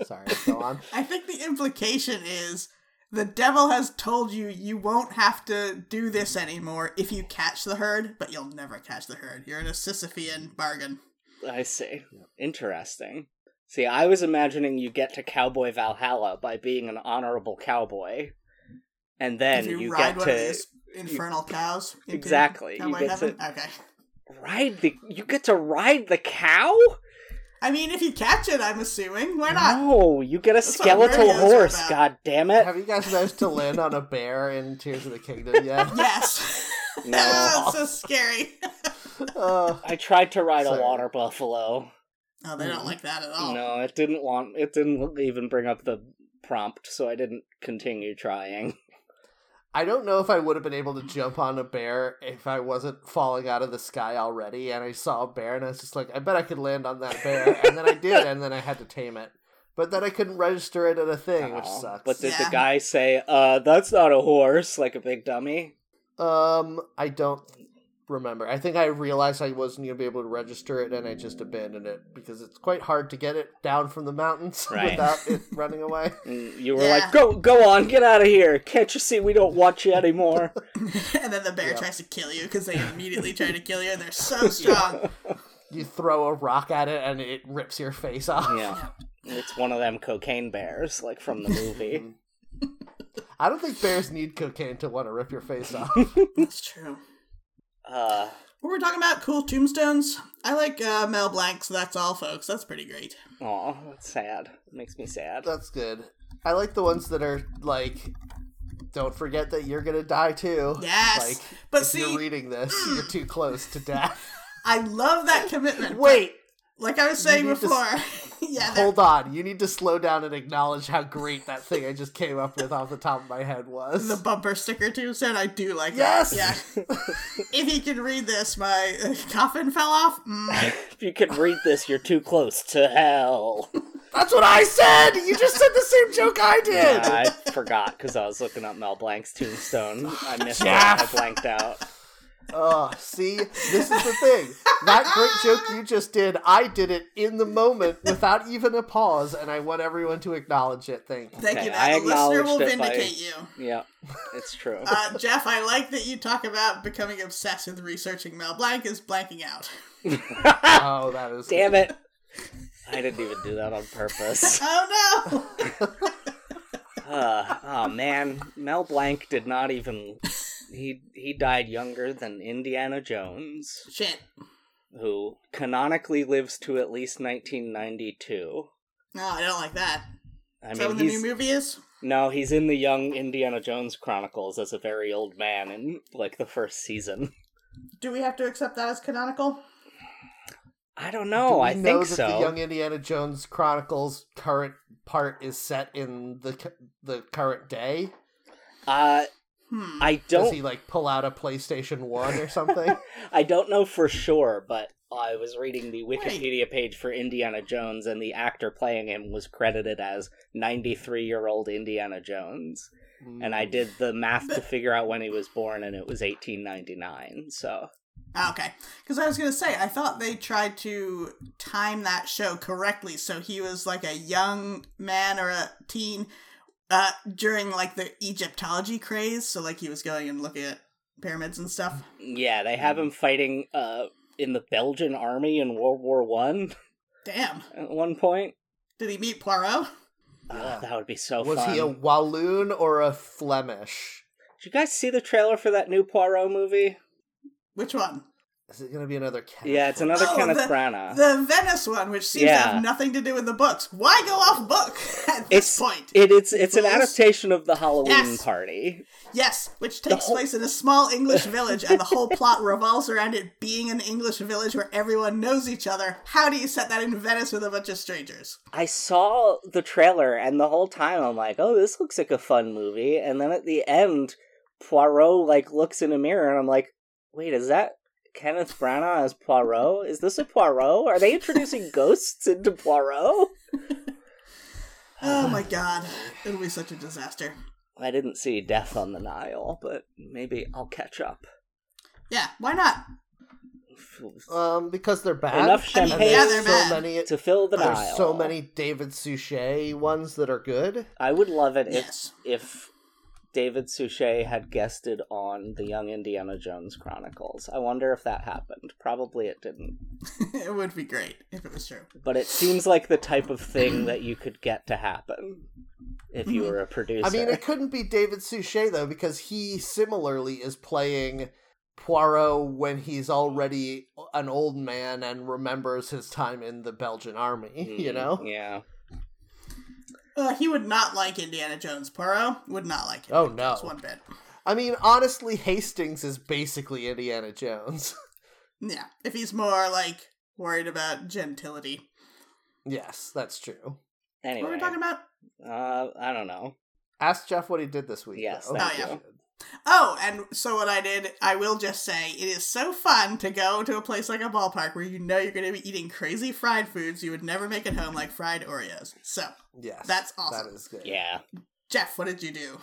Sorry, go on. I think the implication is the devil has told you you won't have to do this anymore if you catch the herd, but you'll never catch the herd. You're in a Sisyphean bargain. I see. Interesting. See, I was imagining you get to Cowboy Valhalla by being an honorable cowboy, and then if you, you, ride get one to of these infernal cows. into Exactly, you Cowboy get heaven. to- Okay. Ride the. You get to ride the cow. I mean, if you catch it, I'm assuming. Why not? No, you get a That's skeletal horse. God damn it! Have you guys managed to land on a bear in Tears of the Kingdom yet? Yes. No. That's so scary. Uh, I tried to ride Sorry. a water buffalo. Oh, they don't like that at all. No, it didn't want. It didn't even bring up the prompt, so I didn't continue trying. I don't know if I would have been able to jump on a bear if I wasn't falling out of the sky already and I saw a bear and I was just like, I bet I could land on that bear. And then I did, and then I had to tame it. But then I couldn't register it at a thing, which sucks. But did Yeah. the guy say, "Uh, that's not a horse," like a big dummy? Um, I don't remember. I think I realized I wasn't gonna be able to register it, and I just abandoned it because it's quite hard to get it down from the mountains Right. without it running away. You were Yeah. like, "Go, go on, get out of here! Can't you see we don't want you anymore?" and then the bear Yeah. tries to kill you because they immediately try to kill you, and they're so strong. You throw a rock at it, and it rips your face off. yeah, it's one of them cocaine bears, like from the movie. I don't think bears need cocaine to want to rip your face off. That's true. Uh, What we're talking about, cool tombstones. I like uh, Mel Blanc, so that's all, folks. That's pretty great. oh, that's sad. It makes me sad. That's good. I like the ones that are like, don't forget that you're gonna die too. Yes, Like, but if see, you're reading this, you're too close to death. I love that commitment. but Wait, like I was saying need to before, yeah, hold on. You need to slow down and acknowledge how great that thing I just came up with off the top of my head was. the bumper sticker tombstone. I do like Yes! that. Yeah. if you can read this, my uh, coffin fell off. Mm. If you can read this, you're too close to hell. That's what I said. You just said the same joke I did. Yeah, I forgot because I was looking up Mel Blanc's tombstone. I missed Jeff! it. I blanked out. Oh, see, this is the thing. That great joke you just did, I did it in the moment without even a pause, and I want everyone to acknowledge it. Thank you. Thank Okay, you. I That the listener will acknowledged it by- vindicate you. Yeah, it's true. Uh, Jeff, I like that you talk about becoming obsessed with researching Mel Blanc is blanking out. Oh, that is Damn it! I didn't even do that on purpose. Oh no! Uh, oh man, Mel Blanc did not even. He he died younger than Indiana Jones, Shit. who canonically lives to at least 1992. No, I don't like that. I Is that mean, what the he's new movie is? no, he's in the Young Indiana Jones Chronicles as a very old man in like the first season. Do we have to accept that as canonical? I don't Do know. we I know think that so. the Young Indiana Jones Chronicles current part is set in the cu- the current day. Uh, Hmm. I Does don't. he like pull out a PlayStation One or something? I don't know for sure, but I was reading the Wikipedia page for Indiana Jones, and the actor playing him was credited as 93 year old Indiana Jones. And I did the math to figure out when he was born, and it was 1899. So, Okay, because I was gonna say I thought they tried to time that show correctly, so he was like a young man or a teen uh, during like the Egyptology craze. So like he was going and looking at pyramids and stuff. yeah, they have him fighting uh, in the Belgian army in World War One Damn, at one point. did he meet Poirot? Ah, that would be so Was fun. he a Walloon or a Flemish? Did you guys see the trailer for that new Poirot movie? Which one? Is it going to be another cat? Yeah, it's another Oh, Kenneth the- Branagh. The Venice one, which seems to have nothing to do with the books. Why go off book at It's- this point? It, it's it's an adaptation of the Halloween Yes. party. Yes, which takes whole- place in a small English village, and the whole plot revolves around it being an English village where everyone knows each other. How do you set that in Venice with a bunch of strangers? I saw the trailer, and the whole time I'm like, "Oh, this looks like a fun movie." And then at the end, Poirot like looks in a mirror, and I'm like, "Wait, is that Kenneth Branagh as Poirot? Is this a Poirot? Are they introducing ghosts into Poirot?" Oh my god, it'll be such a disaster. I didn't see Death on the Nile, but maybe I'll catch up. Yeah, why not? Um, because they're bad. Enough And champagne Yeah, they're so bad. many. to fill the Nile. There's so many David Suchet ones that are good. I would love it if if David Suchet had guested on the Young Indiana Jones Chronicles. I wonder if that happened. Probably it didn't. it would be great if it was true. But it seems like the type of thing that you could get to happen if you were a producer. I mean, it couldn't be David Suchet though, because he similarly is playing Poirot when he's already an old man and remembers his time in the Belgian army. You Mm, know? Yeah. Uh, he would not like Indiana Jones. Poirot would not like him. Oh, no. Just one bit. I mean, honestly, Hastings is basically Indiana Jones. Yeah, if he's more like worried about gentility. yes, that's true. Anyway, What are we talking about? uh, I don't know. Ask Jeff what he did this week. Yes, though. Oh, yeah. Oh, and so what I did, I will just say, it is so fun to go to a place like a ballpark where you know you're going to be eating crazy fried foods you would never make at home, like fried Oreos. So, Yes, That's awesome. That is good. Yeah. Jeff, what did you do?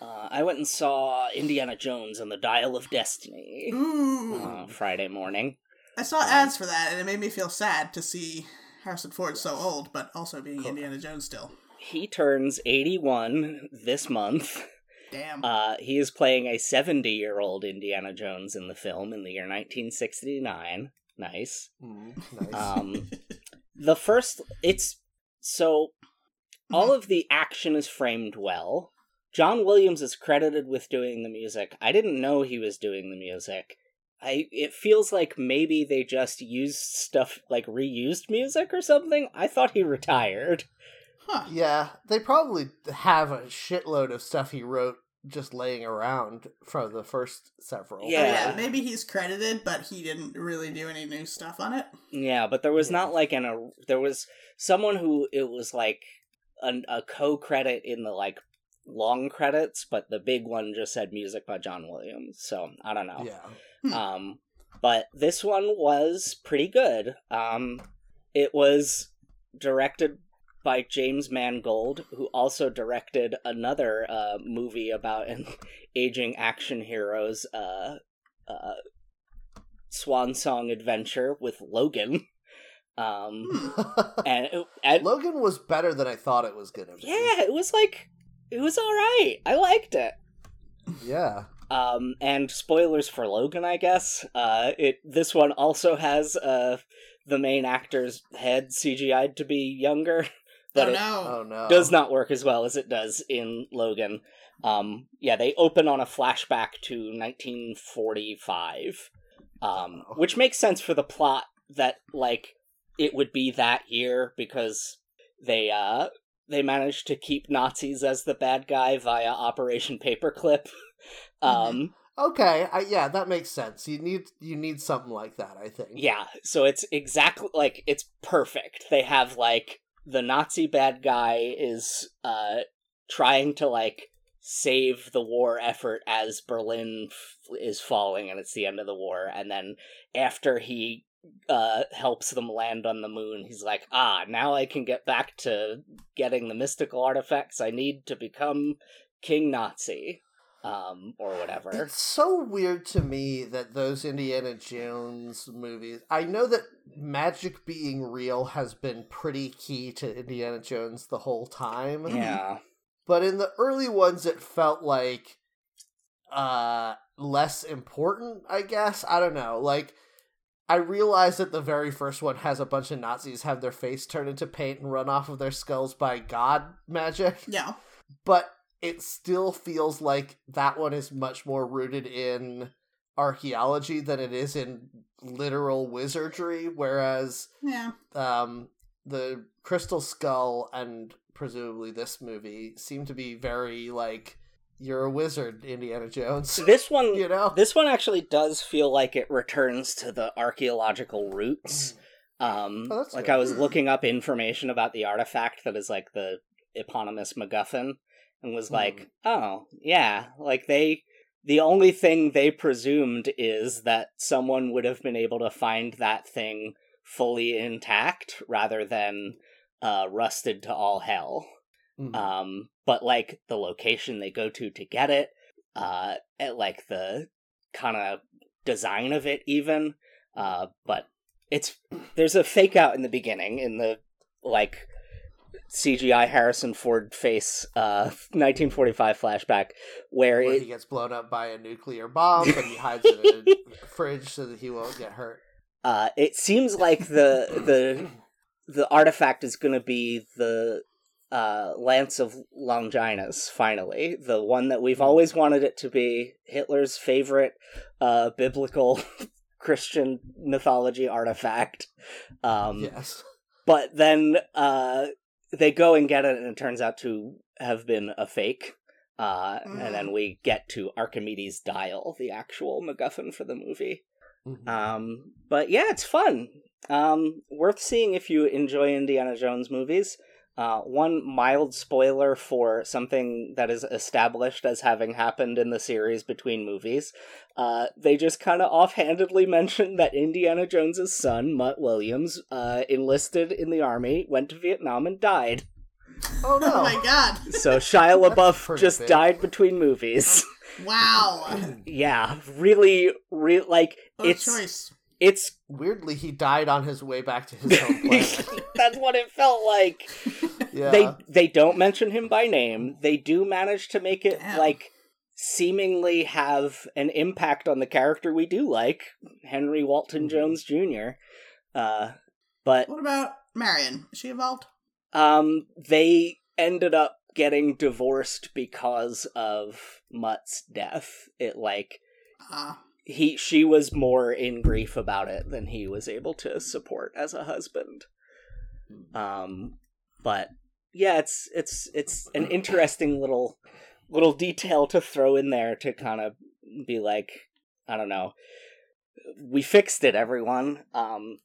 Uh, I went and saw Indiana Jones and the Dial of Destiny Ooh, uh, Friday morning. I saw ads for that, and it made me feel sad to see Harrison Ford so old, but also being Indiana Jones still. He turns 81 this month. Damn. Uh, he is playing a 70 year old Indiana Jones in the film in the year 1969. Nice. Mm, nice. Um, the first, it's so all of the action is framed well. John Williams is credited with doing the music. I didn't know he was doing the music. I it feels like maybe they just used stuff like reused music or something. I thought he retired. Huh. yeah, they probably have a shitload of stuff he wrote just laying around from the first several. Oh, Yeah. yeah, maybe he's credited, but he didn't really do any new stuff on it. Yeah, but there was Yeah. not like an a there was someone who it was like an, a co credit in the like long credits, but the big one just said music by John Williams. So I don't know. Yeah. Um, but this one was pretty good. Um, it was directed by James Mangold, who also directed another uh, movie about an aging action hero's uh, uh, swan song adventure with Logan. Um, and, and Logan was better than I thought it was gonna be. yeah, it was like it was all right. I liked it. Yeah. Um, and spoilers for Logan, I guess. Uh, it this one also has uh the main actor's head CGI'd to be younger, but oh it no. Oh no. does not work as well as it does in Logan. Um, yeah, they open on a flashback to 1945, um, Oh. which makes sense for the plot that like it would be that year because they uh they managed to keep Nazis as the bad guy via Operation Paperclip. um, Okay. I, yeah, that makes sense. You need you need something like that. I think. Yeah, so it's exactly like it's perfect. They have like the Nazi bad guy is uh trying to like save the war effort as Berlin f- is falling and it's the end of the war. And then after he uh helps them land on the moon he's like ah now I can get back to getting the mystical artifacts I need to become king Nazi um or whatever It's so weird to me that those Indiana Jones movies. I know that magic being real has been pretty key to Indiana Jones the whole time. yeah But in the early ones it felt like uh less important, I guess. I don't know. Like I realize that the very first one has a bunch of Nazis have their face turned into paint and run off of their skulls by god magic Yeah. but it still feels like that one is much more rooted in archaeology than it is in literal wizardry whereas Yeah. um the crystal skull and presumably this movie seem to be very like you're a wizard indiana jones this one you know This one actually does feel like it returns to the archaeological roots. Um, Oh, like good. I was looking up information about the artifact that is like the eponymous MacGuffin, and was like, oh yeah, like they. The only thing they presumed is that someone would have been able to find that thing fully intact rather than uh, rusted to all hell. Mhm. Um, but like the location they go to to get it, uh, at like the kind of design of it, even. Uh, but it's there's a fake out in the beginning in the like CGI Harrison Ford face, uh, 1945 flashback where where it he gets blown up by a nuclear bomb and he hides it in a fridge so that he won't get hurt uh, it seems like the the the artifact is going to be the uh, Lance of Longinus, finally. The one that we've always wanted it to be. Hitler's favorite uh, biblical Christian mythology artifact. Um, yes But then uh, they go and get it, and it turns out to have been a fake. Uh, And then we get to Archimedes' dial, the actual MacGuffin for the movie. Mhm. Um, but yeah, it's fun. Um, worth seeing if you enjoy Indiana Jones movies. Uh, one mild spoiler for something that is established as having happened in the series between movies. Uh, they just kind of offhandedly mentioned that Indiana Jones's son, Mutt Williams, uh, enlisted in the army, went to Vietnam, and died. oh no Oh my god. So Shia LaBeouf just big. died between movies. Wow. yeah, really, re- like What it's choice. it's Weirdly, he died on his way back to his home planet. That's what it felt like. Yeah. They they don't mention him by name. They do manage to make it Damn. like seemingly have an impact on the character we do like, Henry Walton Mhm. Jones Jr. Uh but What about Marion? Is she involved? um they ended up getting divorced because of Mutt's death. It like Uh, he she was more in grief about it than he was able to support as a husband um but yeah it's it's it's an interesting little little detail to throw in there to kind of be like i don't know we fixed it everyone um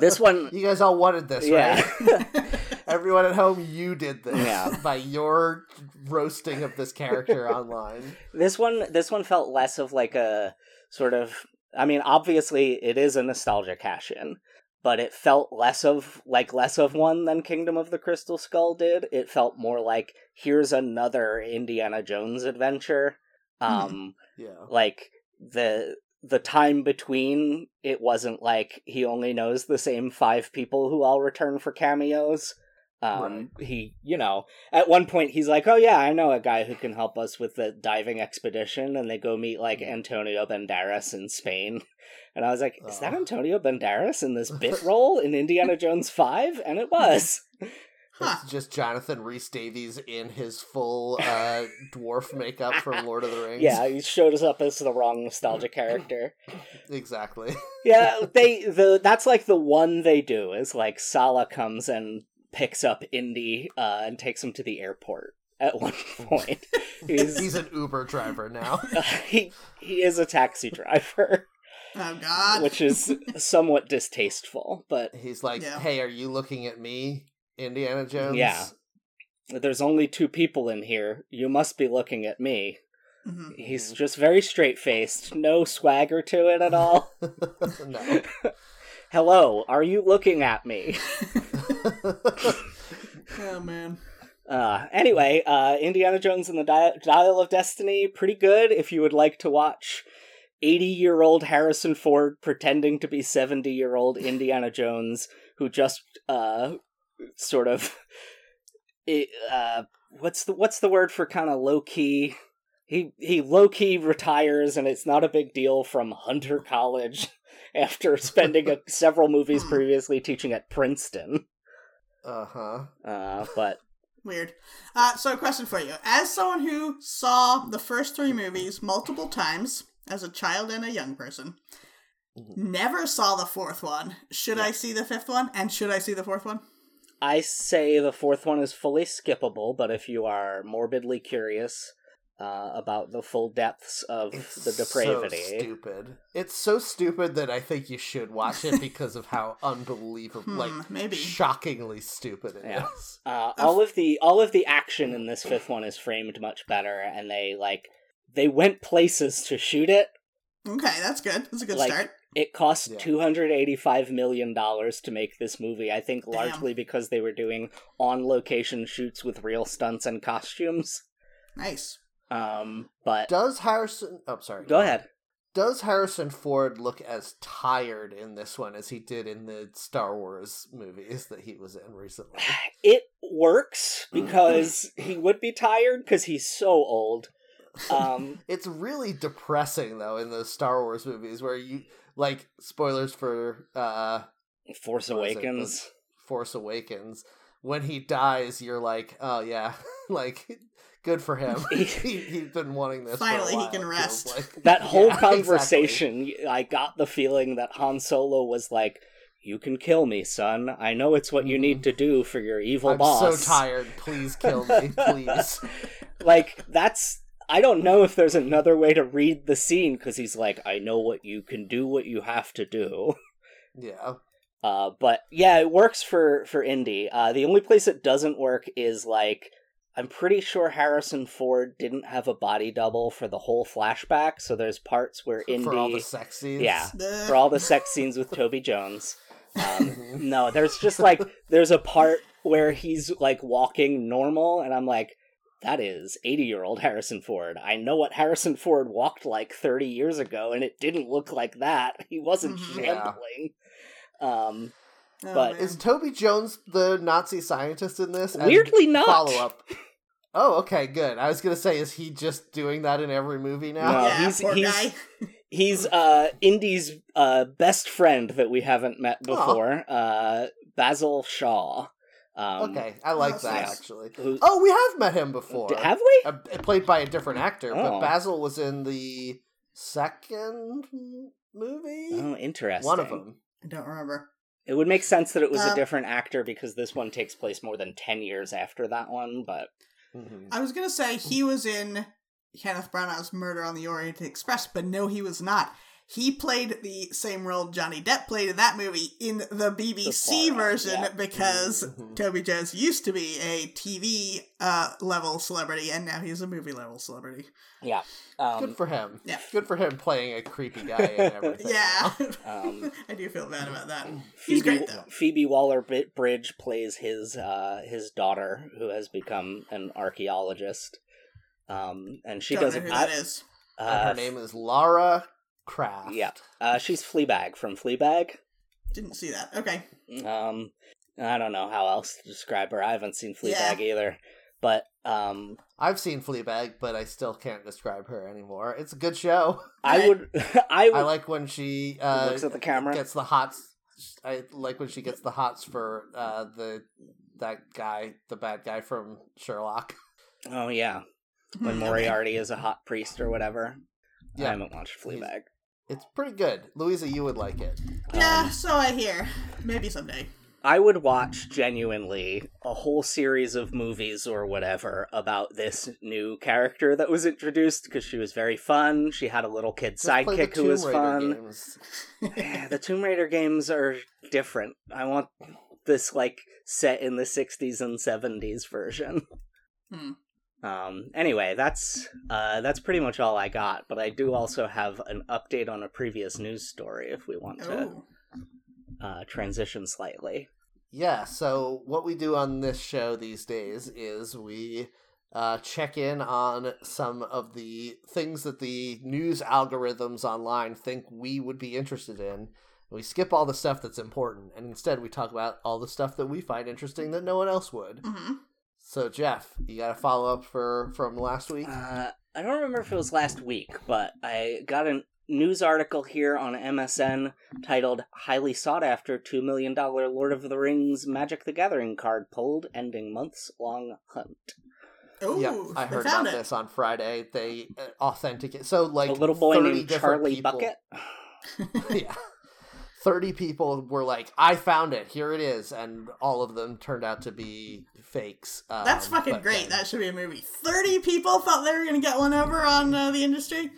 this one you guys all wanted this, yeah right? Everyone at home, you did this Yeah. by your roasting of this character online. this one this one felt less of like a sort of i mean obviously it is a nostalgia cash in but it felt less of like less of one than kingdom of the crystal skull did. It felt more like here's another indiana jones adventure. Um Yeah. like the the time between it wasn't like he only knows the same five people who all return for cameos. Um, he, you know, at one point he's like, "Oh yeah, I know a guy who can help us with the diving expedition," and they go meet like Antonio Banderas in Spain, and I was like, "Is that. Antonio Banderas in this bit role in Indiana Jones Five? And it was. Huh. It's just Jonathan Rhys Davies in his full uh, dwarf makeup from Lord of the Rings. Yeah, he showed us up as the wrong nostalgia character. exactly. yeah, they the that's like the one they do is like Sala comes and picks up Indy uh, and takes him to the airport at one point. He's, He's an Uber driver now. he he is a taxi driver, Oh God. which is somewhat distasteful, but He's like, Yeah. "Hey, are you looking at me, Indiana Jones?" Yeah. there's only two people in here. You must be looking at me. Mhm. He's just very straight faced, no swagger to it at all. no. Hello, are you looking at me? Oh man. Uh, anyway, uh, Indiana Jones and the Di- Dial of Destiny, pretty good if you would like to watch 80 year old Harrison Ford pretending to be 70 year old Indiana Jones, who just, uh, sort of, it, uh, what's the, what's the word for kind of low key? He, he low key retires and it's not a big deal from Hunter College after spending a, several movies previously teaching at Princeton. Uh huh. Uh, but Weird. Uh, so, a question for you: As someone who saw the first three movies multiple times as a child and a young person, never saw the fourth one. Should I see the fifth one? And should I see the fourth one? I say the fourth one is fully skippable, but if you are morbidly curious uh, about the full depths of It's the depravity, so stupid. It's so stupid that I think you should watch it because of how unbelievable, Hmm, like, maybe. shockingly stupid it is. Yeah. uh, all of the all of the action in this fifth one is framed much better, and they like they went places to shoot it. Okay, that's good. That's a good Like- start. It cost Yeah. two hundred eighty-five million dollars to make this movie. I think Damn. largely because they were doing on-location shoots with real stunts and costumes. Nice. Um, but Does Harrison? Oh, sorry. go ahead. Does Harrison Ford look as tired in this one as he did in the Star Wars movies that he was in recently? it works because he would be tired because he's so old. Um, It's really depressing though in the Star Wars movies where you like spoilers for uh Force What is it? Awakens. Force Awakens. When he dies, you're like, oh yeah, like good for him. he, he's been wanting this. for a Finally, he can rest. Like. That whole Yeah, exactly. conversation, I got the feeling that Han Solo was like, "You can kill me, son. I know it's what you need to do for your evil I'm boss." so tired. Please kill me, please. like that's. I don't know if there's another way to read the scene because he's like, "I know what you can do, what you have to do." yeah. Uh, but yeah, it works for for Indy. Uh, the only place it doesn't work is like I'm pretty sure Harrison Ford didn't have a body double for the whole flashback. So there's parts where Indy, For all the sex scenes. yeah, for all the sex scenes with Toby Jones. Um, no, there's just like there's a part where he's like walking normal, and I'm like. That is 80 year old Harrison Ford. I know what Harrison Ford walked like 30 years ago, and it didn't look like that. He wasn't Mhm. Yeah. shambling. Um, Oh, but man. Is Toby Jones the Nazi scientist in this? And Weirdly not. Follow up. Oh, okay, good. I was gonna say, is he just doing that in every movie now? No. yeah, he's- poor he's- guy. He's uh Indy's uh best friend that we haven't met before, uh Basil Shaw. Um okay, I like that nice. actually. who Oh, we have met him before. d- have we? Uh, played by a different actor, but Oh. Basil was in the second movie. Oh, interesting. One of them. I don't remember. It would make sense that it was a Um, different actor because this one takes place more than 10 years after that one, but Mhm. I was gonna say he was in Kenneth Branagh's Murder on the Orient Express, but no, he was not. He played the same role Johnny Depp played in that movie in the BBC The Poirot, version yeah. because Mhm. Toby Jones used to be a TV uh, level celebrity and now he's a movie level celebrity. yeah. Good Um, for him. yeah. Good for him playing a creepy guy and everything. Yeah, Um, I do feel bad about that. He's Phoebe, great though. Phoebe Waller-Bridge plays his uh his daughter who has become an archaeologist. Um and she don't does know who I- that is. Uh, her name is Laura Croft. Yeah. Uh, she's Fleabag from Fleabag. Didn't see that. Okay. Um, I don't know how else to describe her. I haven't seen Yeah. Fleabag either. But um, I've seen Fleabag, but I still can't describe her anymore. It's a good show. I would, I would I like when she uh, looks at the camera. gets the hots. I like when she gets the hots for uh, the that guy, the bad guy from Sherlock. Oh yeah, when Hmm, Moriarty is a hot priest or whatever. Yeah. I haven't watched Fleabag. It's pretty good. Louisa, you would like it. Yeah, Um, so I hear. Maybe someday. I would watch genuinely a whole series of movies or whatever about this new character that was introduced because she was very fun. She had a little kid Just play the sidekick who was Raider fun. games. Yeah, the Tomb Raider games are different. I want this like set in the 60s and 70s version. Hmm. Um anyway, that's uh that's pretty much all I got, but I do also have an update on a previous news story if we want to Oh. uh transition slightly. Yeah, so what we do on this show these days is we uh, check in on some of the things that the news algorithms online think we would be interested in. We skip all the stuff that's important, and instead we talk about all the stuff that we find interesting that no one else would. hmm So, Jeff, you got a follow up for from last week? Uh, I don't remember if it was last week, but I got a news article here on MSN titled "Highly Sought After Two Million Dollar Lord of the Rings Magic the Gathering Card Pulled, Ending Months Long Hunt." Oh, yeah, I heard about it. this on Friday. They uh, authenticate. So, like, a little boy named Charlie people- Bucket. yeah. 30 people were like, I found it. Here it is. And all of them turned out to be fakes. Um, That's fucking great. then- That should be a movie. Thirty people thought they were gonna get one over on uh, the industry.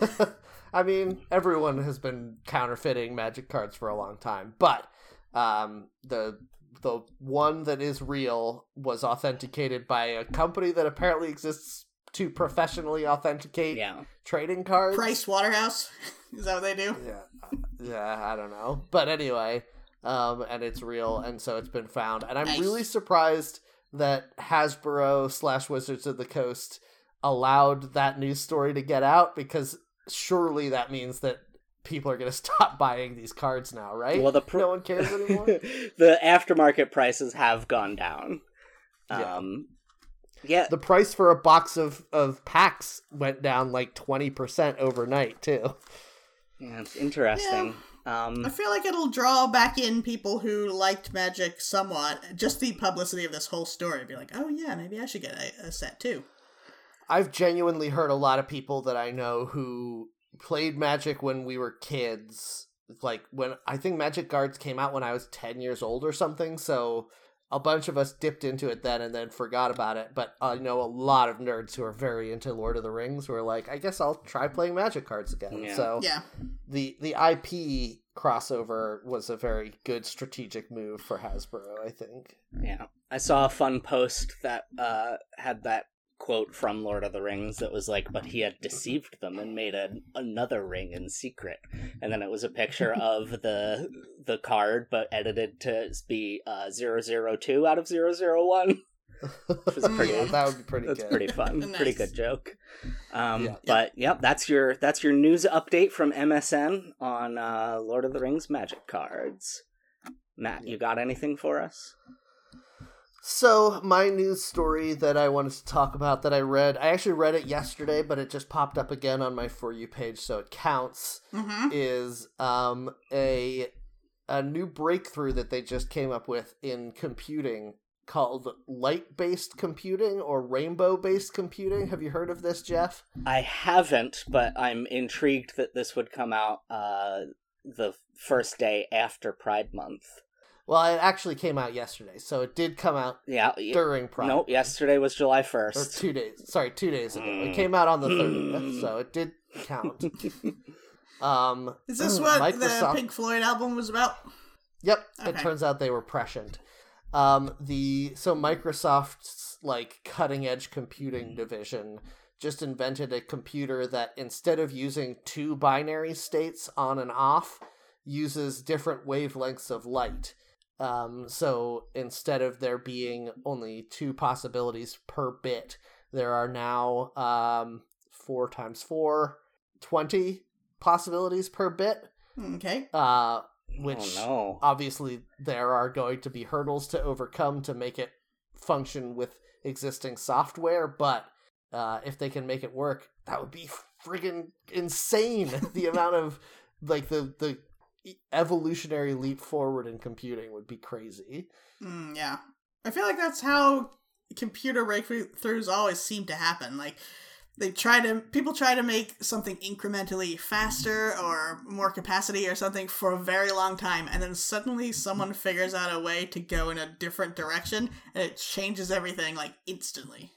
I mean, everyone has been counterfeiting magic cards for a long time. But um, the the one that is real was authenticated by a company that apparently exists to professionally authenticate Yeah, trading cards. Price Waterhouse. Is that what they do? Yeah, yeah, I don't know, but anyway, um, and it's real, and so it's been found, and I'm Nice. really surprised that Hasbro slash Wizards of the Coast allowed that news story to get out because surely that means that people are going to stop buying these cards now, right? Well, the pr- no one cares anymore. the aftermarket prices have gone down. Yeah. Um, yeah, the price for a box of of packs went down like twenty percent overnight too. Yeah, it's interesting. Um, I feel like it'll draw back in people who liked Magic somewhat. Just the publicity of this whole story. Be like, oh yeah, maybe I should get a, a set too. I've genuinely heard a lot of people that I know who played Magic when we were kids. Like when I think Magic Cards came out when I was 10 years old or something, so a bunch of us dipped into it then and then forgot about it. But I know a lot of nerds who are very into Lord of the Rings who are like, I guess I'll try playing Magic cards again. Yeah. So Yeah. the the IP crossover was a very good strategic move for Hasbro, I think. Yeah. I saw a fun post that uh, had that quote from Lord of the Rings that was like, but he had deceived them and made a, another ring in secret. And then it was a picture of the the card, but edited to be uh, 002 out of 001. Which was pretty, Yeah, that would be pretty that's good. pretty fun. Nice. Pretty good joke. Um, Yeah. But yep, that's your that's your news update from MSN on uh, Lord of the Rings magic cards. Matt, you got anything for us? So, my news story that I wanted to talk about that I read, I actually read it yesterday, but it just popped up again on my For You page, so it counts, Mm-hmm. is um, a, a new breakthrough that they just came up with in computing called light based computing or rainbow based computing. Have you heard of this, Jeff? I haven't, but I'm intrigued that this would come out uh, the first day after Pride Month. Well, it actually came out yesterday, so it did come out Yeah. during Pride. Nope. Yesterday was July Or first. two days. Sorry, two days ago. Mm. It came out on the 30th, so it did count. Um, Is this what Microsoft- the Pink Floyd album was about? Yep, it turns out they were prescient. Um, the so Microsoft's like cutting edge computing division just invented a computer that instead of using two binary states on and off, uses different wavelengths of light. Um, so instead of there being only two possibilities per bit, there are now um, four times four, 20 possibilities per bit. Okay. Uh, which oh no. obviously there are going to be hurdles to overcome to make it function with existing software, but uh, if they can make it work, that would be friggin' insane. the amount of like the the evolutionary leap forward in computing would be crazy. Mm, yeah. I feel like that's how computer breakthroughs always seem to happen. Like they try to people try to make something incrementally faster or more capacity or something for a very long time and then suddenly someone figures out a way to go in a different direction and it changes everything like instantly.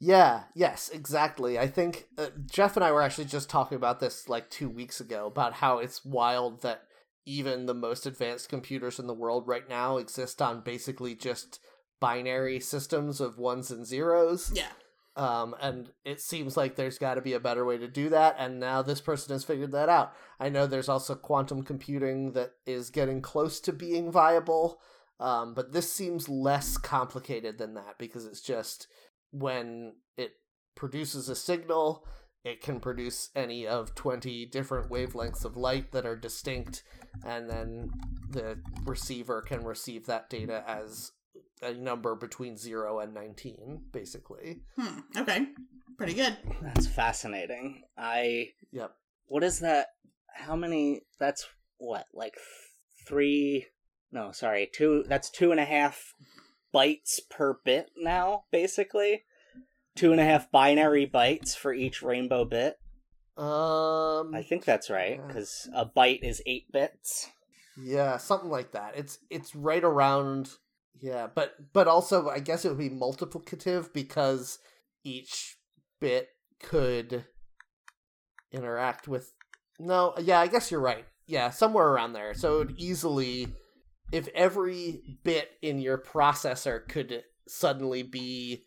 Yeah, yes, exactly. I think uh, Jeff and I were actually just talking about this like 2 weeks ago about how it's wild that even the most advanced computers in the world right now exist on basically just binary systems of ones and zeros. Yeah. Um, and it seems like there's got to be a better way to do that, and now this person has figured that out. I know there's also quantum computing that is getting close to being viable, um, but this seems less complicated than that because it's just when it produces a signal, it can produce any of 20 different wavelengths of light that are distinct, and then the receiver can receive that data as a number between 0 and 19 basically Hmm. Okay. Pretty good. That's fascinating. I yep what is that? How many? That's what like three? No, sorry, two. That's two and a half bytes per bit now, basically. Two and a half binary bytes for each rainbow bit. um I think that's right because a byte is eight bits. yeah something like that it's it's right around yeah but but also i guess it would be multiplicative because each bit could interact with no yeah i guess you're right yeah somewhere around there so it would easily if every bit in your processor could suddenly be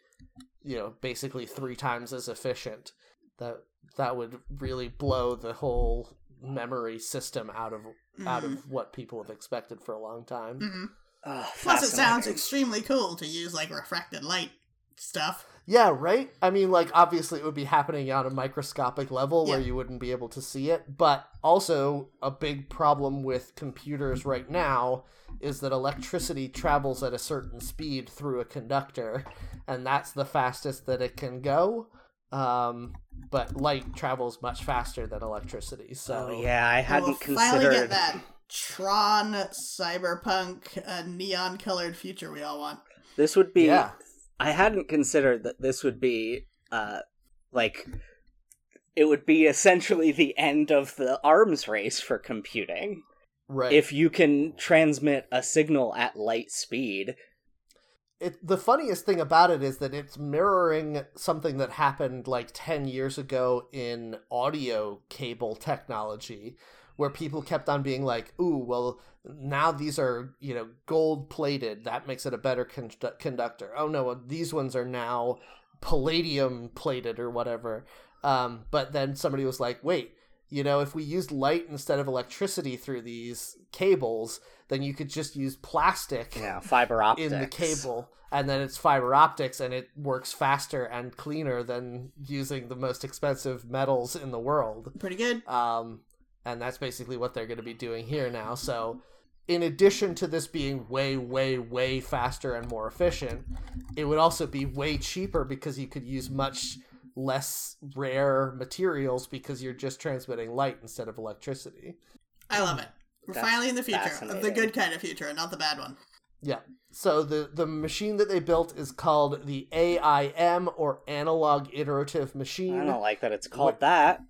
you know basically three times as efficient that that would really blow the whole memory system out of out Mhm. of what people have expected for a long time Mhm. Oh, Plus, it sounds extremely cool to use like refracted light stuff. Yeah right i mean like obviously it would be happening on a microscopic level where you wouldn't be able to see it but also a big problem with computers right now is that electricity travels at a certain speed through a conductor and that's the fastest that it can go um, but light travels much faster than electricity so Oh yeah, I hadn't we'll finally considered get that Tron cyberpunk uh, neon colored future we all want. this would be. yeah I hadn't considered that this would be uh like it would be essentially the end of the arms race for computing. right If you can transmit a signal at light speed. it the funniest thing about it is that it's mirroring something that happened like 10 years ago in audio cable technology where people kept on being like ooh well now these are you know gold plated that makes it a better con- conductor oh no these ones are now palladium plated or whatever um, but then somebody was like wait you know if we used light instead of electricity through these cables then you could just use plastic Yeah, fiber optics. in the cable and then it's fiber optics and it works faster and cleaner than using the most expensive metals in the world Pretty good. um, and that's basically what they're going to be doing here now so in addition to this being way way way faster and more efficient it would also be way cheaper because you could use much less rare materials because you're just transmitting light instead of electricity I love it. We're That's finally in the future, the good kind of future not the bad one. Yeah. So the the machine that they built is called the AIM or Analog Iterative machine. I don't like that it's called What- that.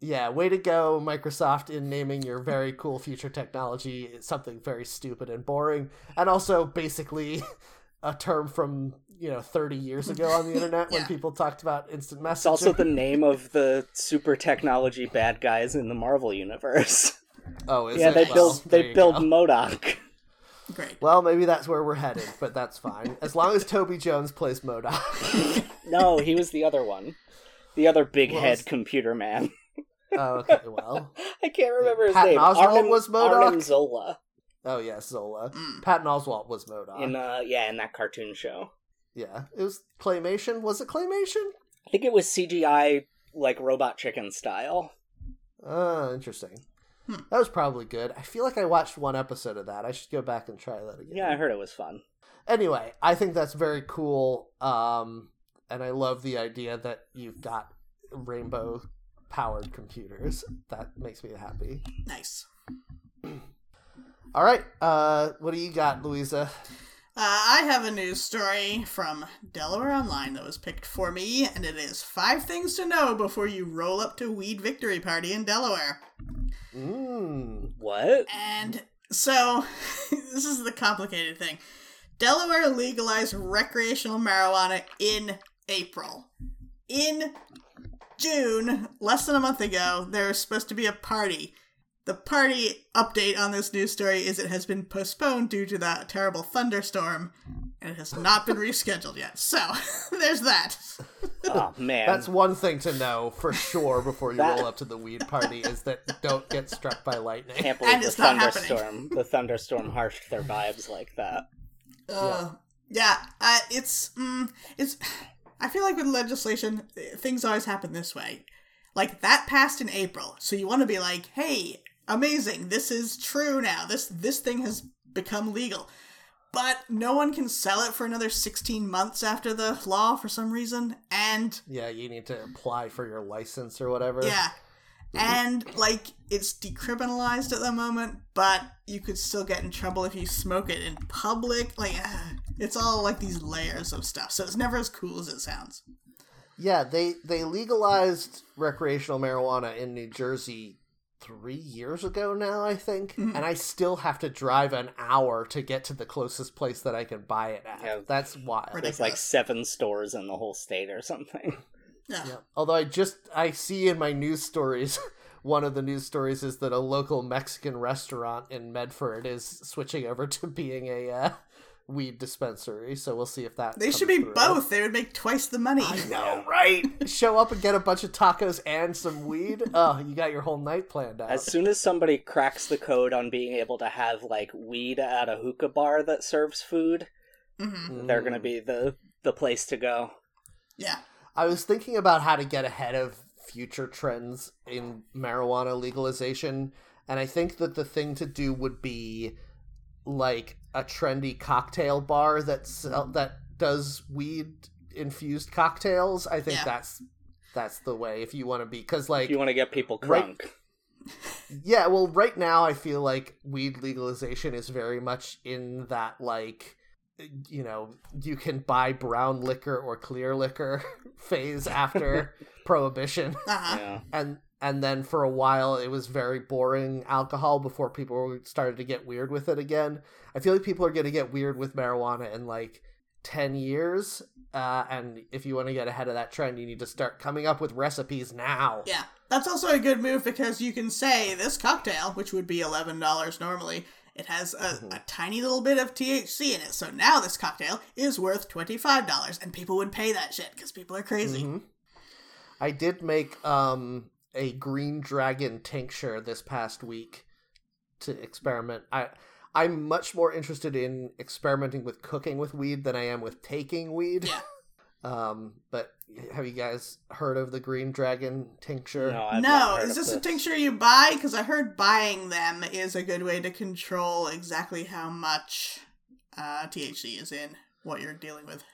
Yeah, way to go, Microsoft, in naming your very cool future technology something very stupid and boring, and also basically a term from you know 30 years ago on the internet when people talked about instant messaging. It's also the name of the super technology bad guys in the Marvel universe. oh, is yeah, it? they Well, build they build go. MODOK. Great. Well, maybe that's where we're headed, but that's fine as long as Toby Jones plays MODOK. No, he was the other one. The other big Well, head it's- computer man. Oh, okay, well. I can't remember his Patton name. Oswalt Arnim, was MODOK? Arnim Zola Oh yeah, Zola. Mm. Patton Oswalt was MODOK. in uh yeah in that cartoon show. Yeah, it was claymation. Was it claymation? I think it was CGI like Robot Chicken style. Uh, interesting. Hmm. That was probably good. I feel like I watched one episode of that. I should go back and try that again. Yeah, I heard it was fun. Anyway, I think that's very cool. Um, and I love the idea that you've got rainbow powered computers. That makes me happy. Nice. All right. Uh, what do you got, Louisa? Uh, I have a news story from Delaware Online that was picked for me, and it is five things to know before you roll up to Weed Victory Party in Delaware. Mm. What? And so, this is the complicated thing. Delaware legalized recreational marijuana in April. In June, less than a month ago, there was supposed to be a party. The party update on this news story is it has been postponed due to that terrible thunderstorm, and it has not been rescheduled yet. So, there's that. Oh man, That's one thing to know for sure before you That- roll up to the weed party is that don't get struck by lightning. can't believe And the it's not thunderstorm. The thunderstorm harshed their vibes like that. Uh, yeah, uh, it's mm, it's. I feel like with legislation, things always happen this way. Like that passed in April, so you want to be like, "Hey, amazing! This is true now. This this thing has become legal." But no one can sell it for another sixteen months after the law for some reason, and Yeah, you need to apply for your license or whatever. yeah. And like it's decriminalized at the moment, but you could still get in trouble if you smoke it in public. Like uh, it's all like these layers of stuff. So it's never as cool as it sounds. Yeah, they they legalized recreational marijuana in New Jersey three years ago now, I think, Mhm. and I still have to drive an hour to get to the closest place that I can buy it at. Yeah. That's wild. Ridiculous. There's like seven stores in the whole state or something. Yeah. Yeah. Although I just I see in my news stories, one of the news stories is that a local Mexican restaurant in Medford is switching over to being a uh, weed dispensary. So we'll see if that. They comes should be through. both. They would make twice the money. I know, right? Show up and get a bunch of tacos and some weed. Oh, you got your whole night planned out. As soon as somebody cracks the code on being able to have like weed at a hookah bar that serves food, hmm they're gonna be the the place to go. Yeah. I was thinking about how to get ahead of future trends in marijuana legalization, and I think that the thing to do would be like a trendy cocktail bar that sell, that does weed infused cocktails. I think Yeah. that's that's the way if you want to be because like If you want to get people Right. crunk, yeah, well, right now I feel like weed legalization is very much in that like you know you can buy brown liquor or clear liquor phase after prohibition Uh-huh. yeah. and and then for a while it was very boring alcohol before people started to get weird with it again i feel like people are going to get weird with marijuana in like 10 years uh, and if you want to get ahead of that trend you need to start coming up with recipes now Yeah. That's also a good move because you can say this cocktail, which would be $11 normally, it has a, Mhm. a tiny little bit of THC in it. So now this cocktail is worth $25 and people would pay that shit because people are crazy. Mhm. I did make um a green dragon tincture this past week to experiment. I I'm much more interested in experimenting with cooking with weed than I am with taking weed. Yeah. Um, but have you guys heard of the green dragon tincture? No, no, is of this a tincture you buy? Because I heard buying them is a good way to control exactly how much uh, THC is in what you're dealing with.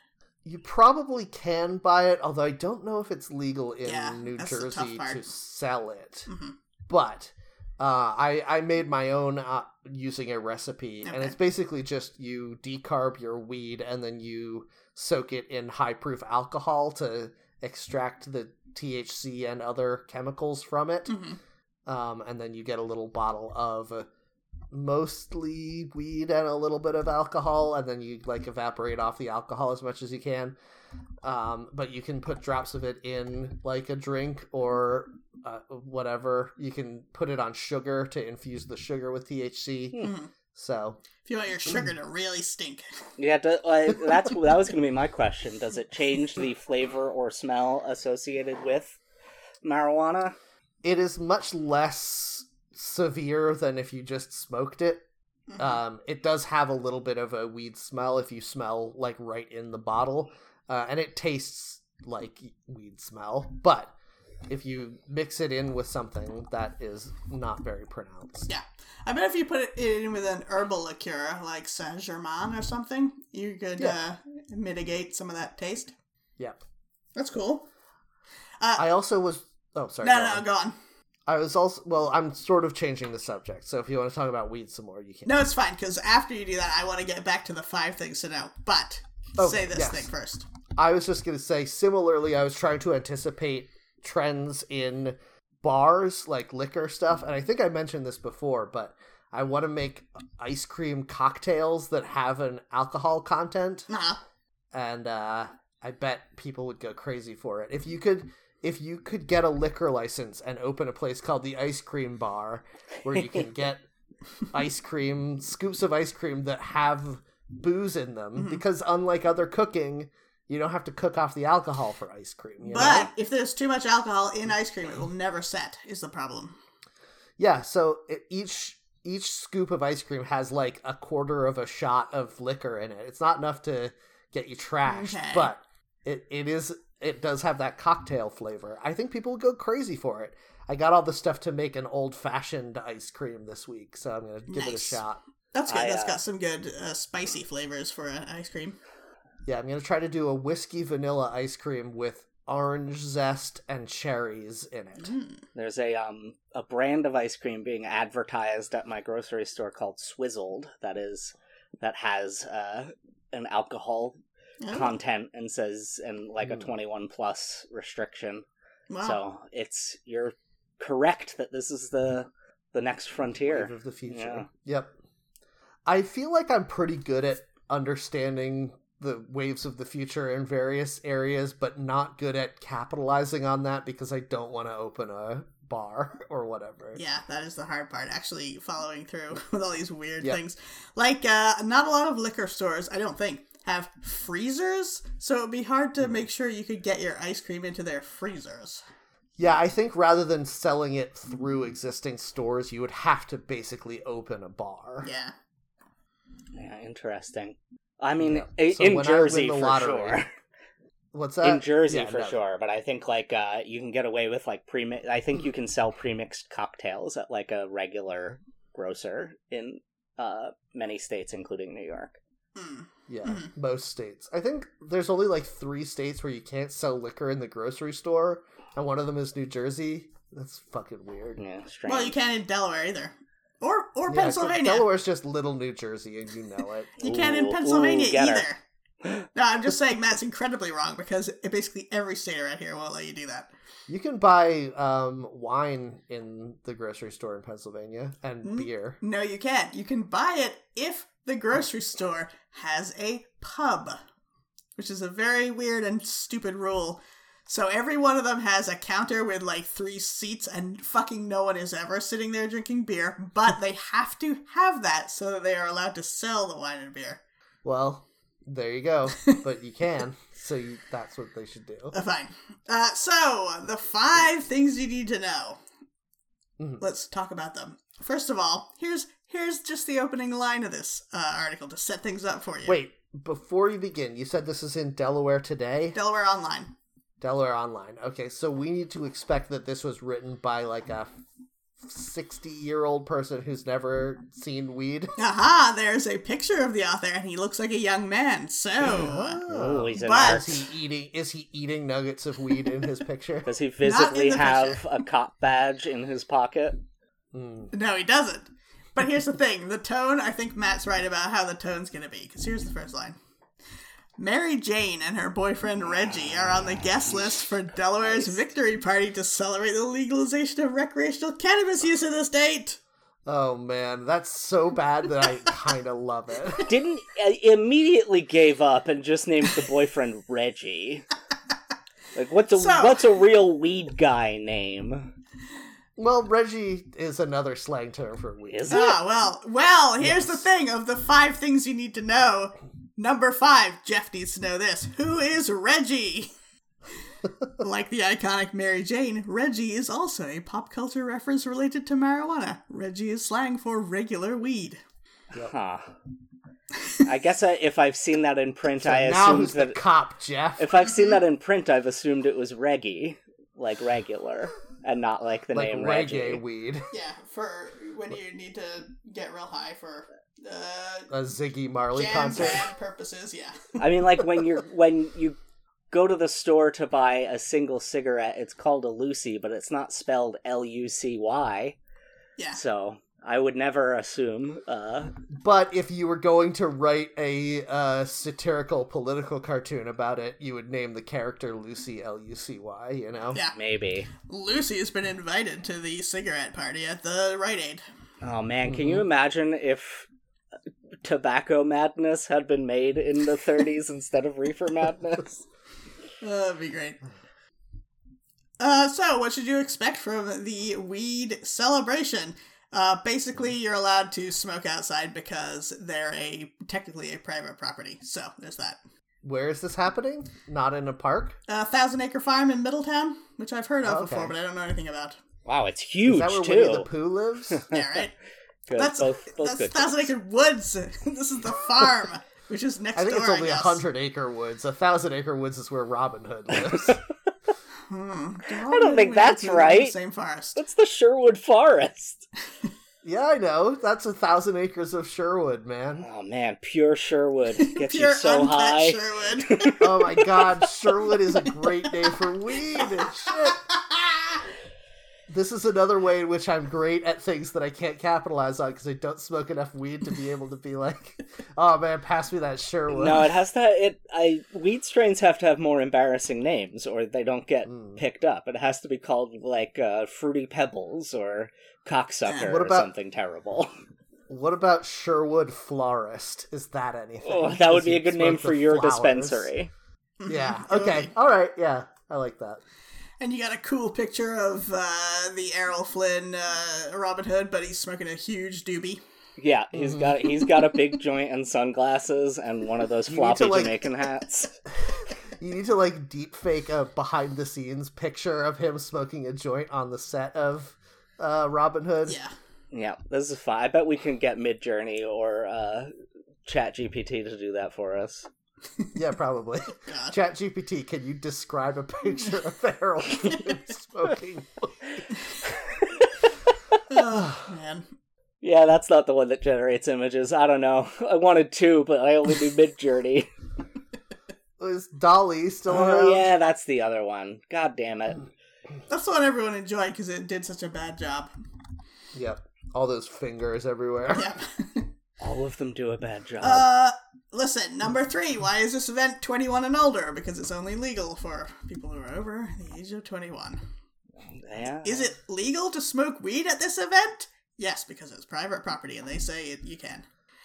You probably can buy it, although I don't know if it's legal in Yeah, New that's the tough Jersey to sell it. hmm but uh, I I made my own uh, using a recipe, and it's basically just you decarb your weed and then you soak it in high proof alcohol to extract the THC and other chemicals from it, hmm um, and then you get a little bottle of mostly weed and a little bit of alcohol, and then you like evaporate off the alcohol as much as you can. Um, but you can put drops of it in like a drink or uh, whatever. You can put it on sugar to infuse the sugar with THC. hmm So If you want your sugar to really stink. Yeah, do, like, that's that was going to be my question. Does it change the flavor or smell associated with marijuana? it is much less severe than if you just smoked it. Mhm. Um, it does have a little bit of a weed smell if you smell like right in the bottle, uh, and it tastes like weed smell. But if you mix it in with something that is not very pronounced. Yeah. I bet if you put it in with an herbal liqueur like Saint Germain or something, you could Yeah. uh, mitigate some of that taste. Yep. That's cool. I also was. Oh, sorry. No, go no, on. go on. I was also. Well, I'm sort of changing the subject. So if you want to talk about weed some more, you can. No, it's fine because after you do that, I want to get back to the five things to know. But Okay, say this yes. thing first. I was just going to say, similarly, I was trying to anticipate trends in bars, like liquor stuff. And I think I mentioned this before, but I want to make ice cream cocktails that have an alcohol content. Nah. And uh, I bet people would go crazy for it. If you could. If you could get a liquor license and open a place called the Ice Cream Bar, where you can get ice cream, scoops of ice cream that have booze in them, Mm-hmm. because unlike other cooking, you don't have to cook off the alcohol for ice cream. You know? But if there's too much alcohol in ice cream, it will never set. Is the problem? yeah, so it, each each scoop of ice cream has like a quarter of a shot of liquor in it. It's not enough to get you trashed, Okay. but it, it is it does have that cocktail flavor. I think people would go crazy for it. I got all the stuff to make an old fashioned ice cream this week, so I'm gonna give it a shot. That's good. I, That's uh, got some good uh, spicy flavors for uh, ice cream. Yeah, I'm gonna try to do a whiskey vanilla ice cream with orange zest and cherries in it. Mm. There's a um a brand of ice cream being advertised at my grocery store called Swizzled that is that has uh an alcohol Oh, content and says and like a Mm. 21 plus restriction. wow. So it's you're correct that this is the the next frontier. Wave of the future. Yeah. Yep. I feel like I'm pretty good at understanding the waves of the future in various areas, but not good at capitalizing on that because I don't want to open a bar or whatever. Yeah, that is the hard part. Actually, following through with all these weird Yep. things. Like, uh, not a lot of liquor stores, I don't think, have freezers, so it would be hard to make sure you could get your ice cream into their freezers. Yeah, I think rather than selling it through existing stores, you would have to basically open a bar. Yeah. Yeah, interesting. I mean, Yeah. So in when I win Jersey for lottery- sure. What's that? in Jersey Yeah, for no. sure, but I think like uh you can get away with like pre I think you can sell pre-mixed cocktails at like a regular grocer in uh many states including New York. Mm. Yeah, Mhm. most states. I think there's only like three states where you can't sell liquor in the grocery store, and one of them is New Jersey. That's fucking weird. Yeah, strange. Well, you can't in Delaware either. Or or Yeah, Pennsylvania. Delaware's just little New Jersey, and you know it. You can't in Pennsylvania ooh, get her. No, I'm just saying Matt's incredibly wrong because basically every state around here won't let you do that. You can buy um, wine in the grocery store in Pennsylvania and Mm. beer. No, you can't. You can buy it if the grocery store has a pub, which is a very weird and stupid rule. So every one of them has a counter with like three seats, and fucking no one is ever sitting there drinking beer, but they have to have that so that they are allowed to sell the wine and beer. Well, there you go. but you can, so you, that's what they should do. Uh, fine. Uh, so, the five things you need to know. Mhm. Let's talk about them. First of all, here's here's just the opening line of this uh, article to set things up for you. Wait, before you begin, you said this is in Delaware today? Delaware Online. Delaware Online. Okay, so we need to expect that this was written by like a 60 year old person who's never seen weed. Aha, there's a picture of the author, and he looks like a young man. So, Oh, he's But- Is he eating? Is he eating nuggets of weed in his picture? Does he visibly the have a cop badge in his pocket? Hmm. no, he doesn't. But here's the thing the tone, I think Matt's right about how the tone's going to be. Because here's the first line Mary Jane and her boyfriend Reggie are on the guest list for Delaware's victory party to celebrate the legalization of recreational cannabis use in the state. Oh man, that's so bad that I kind of love it. Didn't uh, immediately gave up and just named the boyfriend Reggie. Like what's a So- what's a real weed guy name? Well, Reggie is another slang term for weed. Is it? Ah, well, well, here's the thing of the five things you need to know. Number five, Jeff needs to know this. Who is Reggie? like the iconic Mary Jane, Reggie is also a pop culture reference related to marijuana. Reggie is slang for regular weed. Huh. I guess I, if I've seen that in print, So I now assumed who's the that cop, Jeff? if I've seen that in print, I've assumed it was Reggie. like regular, and not like the like name reggae Reggie. weed, Yeah, for when you need to get real high for uh, a Ziggy Marley jam concert. band purposes. Yeah. I mean, like when you're when you go to the store to buy a single cigarette, it's called a Lucy, but it's not spelled L U C Y. Yeah. So I would never assume. Uh, But if you were going to write a uh, satirical political cartoon about it, you would name the character Lucy L U C Y. You know. Yeah. maybe. Lucy has been invited to the cigarette party at the Rite Aid. Oh man, can Mm-hmm. you imagine if Tobacco Madness had been made in the 30s instead of Reefer Madness? Uh, that'd be great. Uh, so, what should you expect from the weed celebration? Uh, basically, you're allowed to smoke outside because they're a technically a private property. So there's that. Where is this happening? Not in a park. A Thousand Acre Farm in Middletown, which I've heard of Oh, okay. before, but I don't know anything about. Wow, it's huge Is that where too. Winnie the Pooh lives? Yeah, right. Good, That's both, both that's good. Thousand Acre Woods. this is the farm, which is next I think door. it's only a hundred acre woods. A thousand acre woods is where Robin Hood lives. Hmm. I don't think that's right. Same forest. That's the Sherwood Forest. yeah, I know. That's a thousand acres of Sherwood, man. Oh man, pure Sherwood gets Pure you so uncut high. Sherwood. Oh my god, Sherwood is a great name for weed and shit. This is another way in which I'm great at things that I can't capitalize on because I don't smoke enough weed to be able to be like, oh man, pass me that Sherwood. No, it has to. It I weed strains have to have more embarrassing names, or they don't get Mm. picked up. It has to be called like uh, Fruity Pebbles or Cocksucker What or about- something terrible. What about Sherwood Florist? Is that anything? Oh, that would be a good name for your flowers. dispensary. Yeah. Okay. All right. Yeah, I like that. And you got a cool picture of uh, the Errol Flynn uh, Robin Hood, but he's smoking a huge doobie. Yeah, he's got he's got a big joint and sunglasses and one of those You need to, floppy like- Jamaican hats. You need to like deep fake a behind the scenes picture of him smoking a joint on the set of uh, Robin Hood. Yeah. Yeah, this is fine. I bet we can get Midjourney or uh, ChatGPT to do that for us. Yeah, probably. God. ChatGPT, can you describe a picture of Harold Flynn smoking? oh, man. Yeah, that's not the one that generates images. I don't know. I wanted two, but I only do Midjourney. Is DALL-E still oh, around? oh yeah, that's the other one. God damn it. That's the one everyone enjoyed because it did such a bad job. Yep. All those fingers everywhere. Yep. All of them do a bad job. uh, listen, number three. Why is this event 21 and older? Because it's only legal for people who are over the age of 21. yeah. Is it legal to smoke weed at this event? Yes, because it's private property and they say it, you can.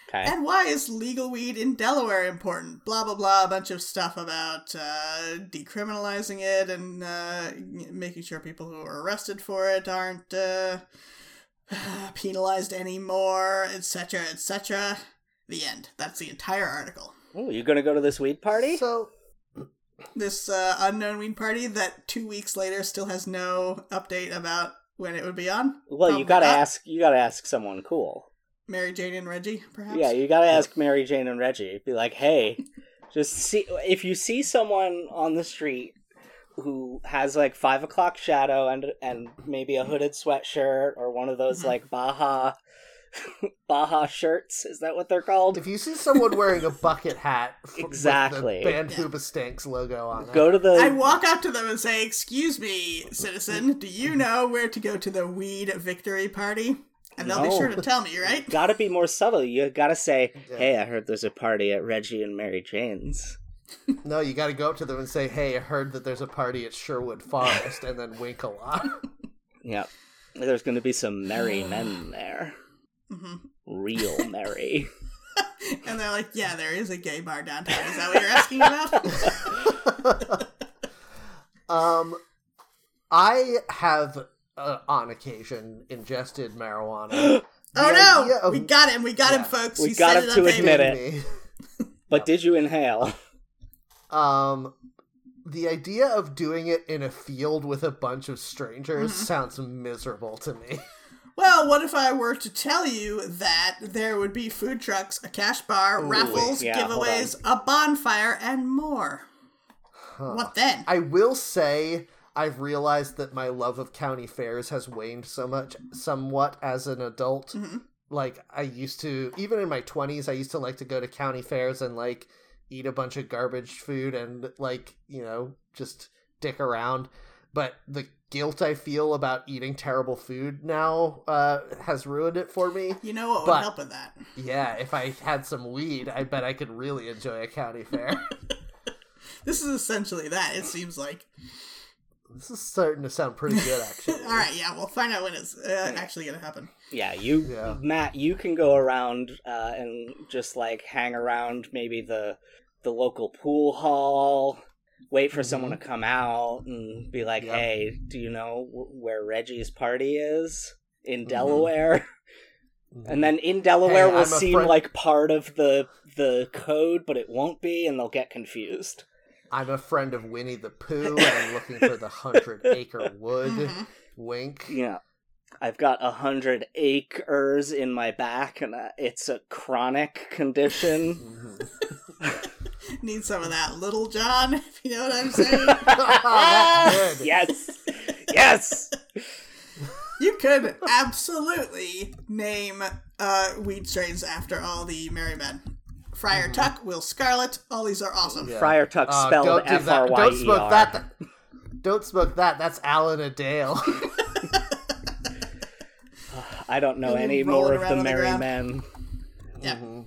Okay. And why is legal weed in Delaware important? Blah blah blah. A bunch of stuff about uh, decriminalizing it and uh, making sure people who are arrested for it aren't uh, penalized anymore, etc., etc. The end. That's the entire article. Oh, you gonna go to this weed party? So, This uh, unknown weed party that two weeks later still has no update about when it would be on. well, you gotta not. ask. You gotta ask someone cool. Mary Jane and Reggie, perhaps. Yeah, you gotta ask Mary Jane and Reggie. Be like, hey, just see if you see someone on the street who has like five o'clock shadow and and maybe a hooded sweatshirt or one of those like Baja Baja shirts. Is that what they're called? if you see someone wearing a bucket hat f- Exactly. with the Band Hoobastank's logo on it, Go to the I walk up to them and say, "Excuse me, citizen, do you know where to go to the weed victory party?" And they'll be sure to tell me, right? gotta be more subtle. You gotta say, Yeah. "Hey, I heard there's a party at Reggie and Mary Jane's." No, you got to go up to them and say, "Hey, I heard that there's a party at Sherwood Forest," and then wink a lot. yeah, there's gonna be some merry men there, hmm real merry. And they're like, "Yeah, there is a gay bar downtown. Is that what you're asking about?" um, I have uh, on occasion ingested marijuana. oh no, of- we got him. We got him, folks. We he got him to admit it. Me. But did you inhale? Um, the idea of doing it in a field with a bunch of strangers Mm-hmm. sounds miserable to me. Well, what if I were to tell you that there would be food trucks, a cash bar, raffles, yeah, giveaways, a bonfire, and more? Huh. What then? I will say I've realized that my love of county fairs has waned so much, somewhat as an adult. Mhm. Like I used to, even in my twenties, I used to like to go to county fairs and like eat a bunch of garbage food and like you know just dick around. But the guilt I feel about eating terrible food now uh, has ruined it for me. You know what would help with that? Yeah, if I had some weed, I bet I could really enjoy a county fair. This is essentially that. It seems like. this is starting to sound pretty good, actually. All right, yeah, we'll find out when it's uh, actually going to happen. Yeah, you, Yeah. Matt, you can go around uh, and just like hang around maybe the the local pool hall, wait for someone to come out and be like, Yep. "Hey, do you know w- where Reggie's party is in Delaware?" And then in Delaware Hey, will I'm seem friend- like part of the the code, but it won't be, and they'll get confused. I'm a friend of Winnie the Pooh, and I'm looking for the hundred acre wood. Mhm. Wink. Yeah. I've got a hundred acres in my back, and uh, it's a chronic condition. Need some of that Little John, if you know what I'm saying. That's yes, yes. you could absolutely name uh, weed strains after all the merry men. Friar Tuck, Will Scarlet, all these are awesome. Mm-hmm. Yeah. Friar Tuck Uh, spelled don't do F that. R Y Don't E smoke that. Don't smoke that. That's Alan-a-Dale. I don't know any more of the on the merry men. Yeah. Mhm.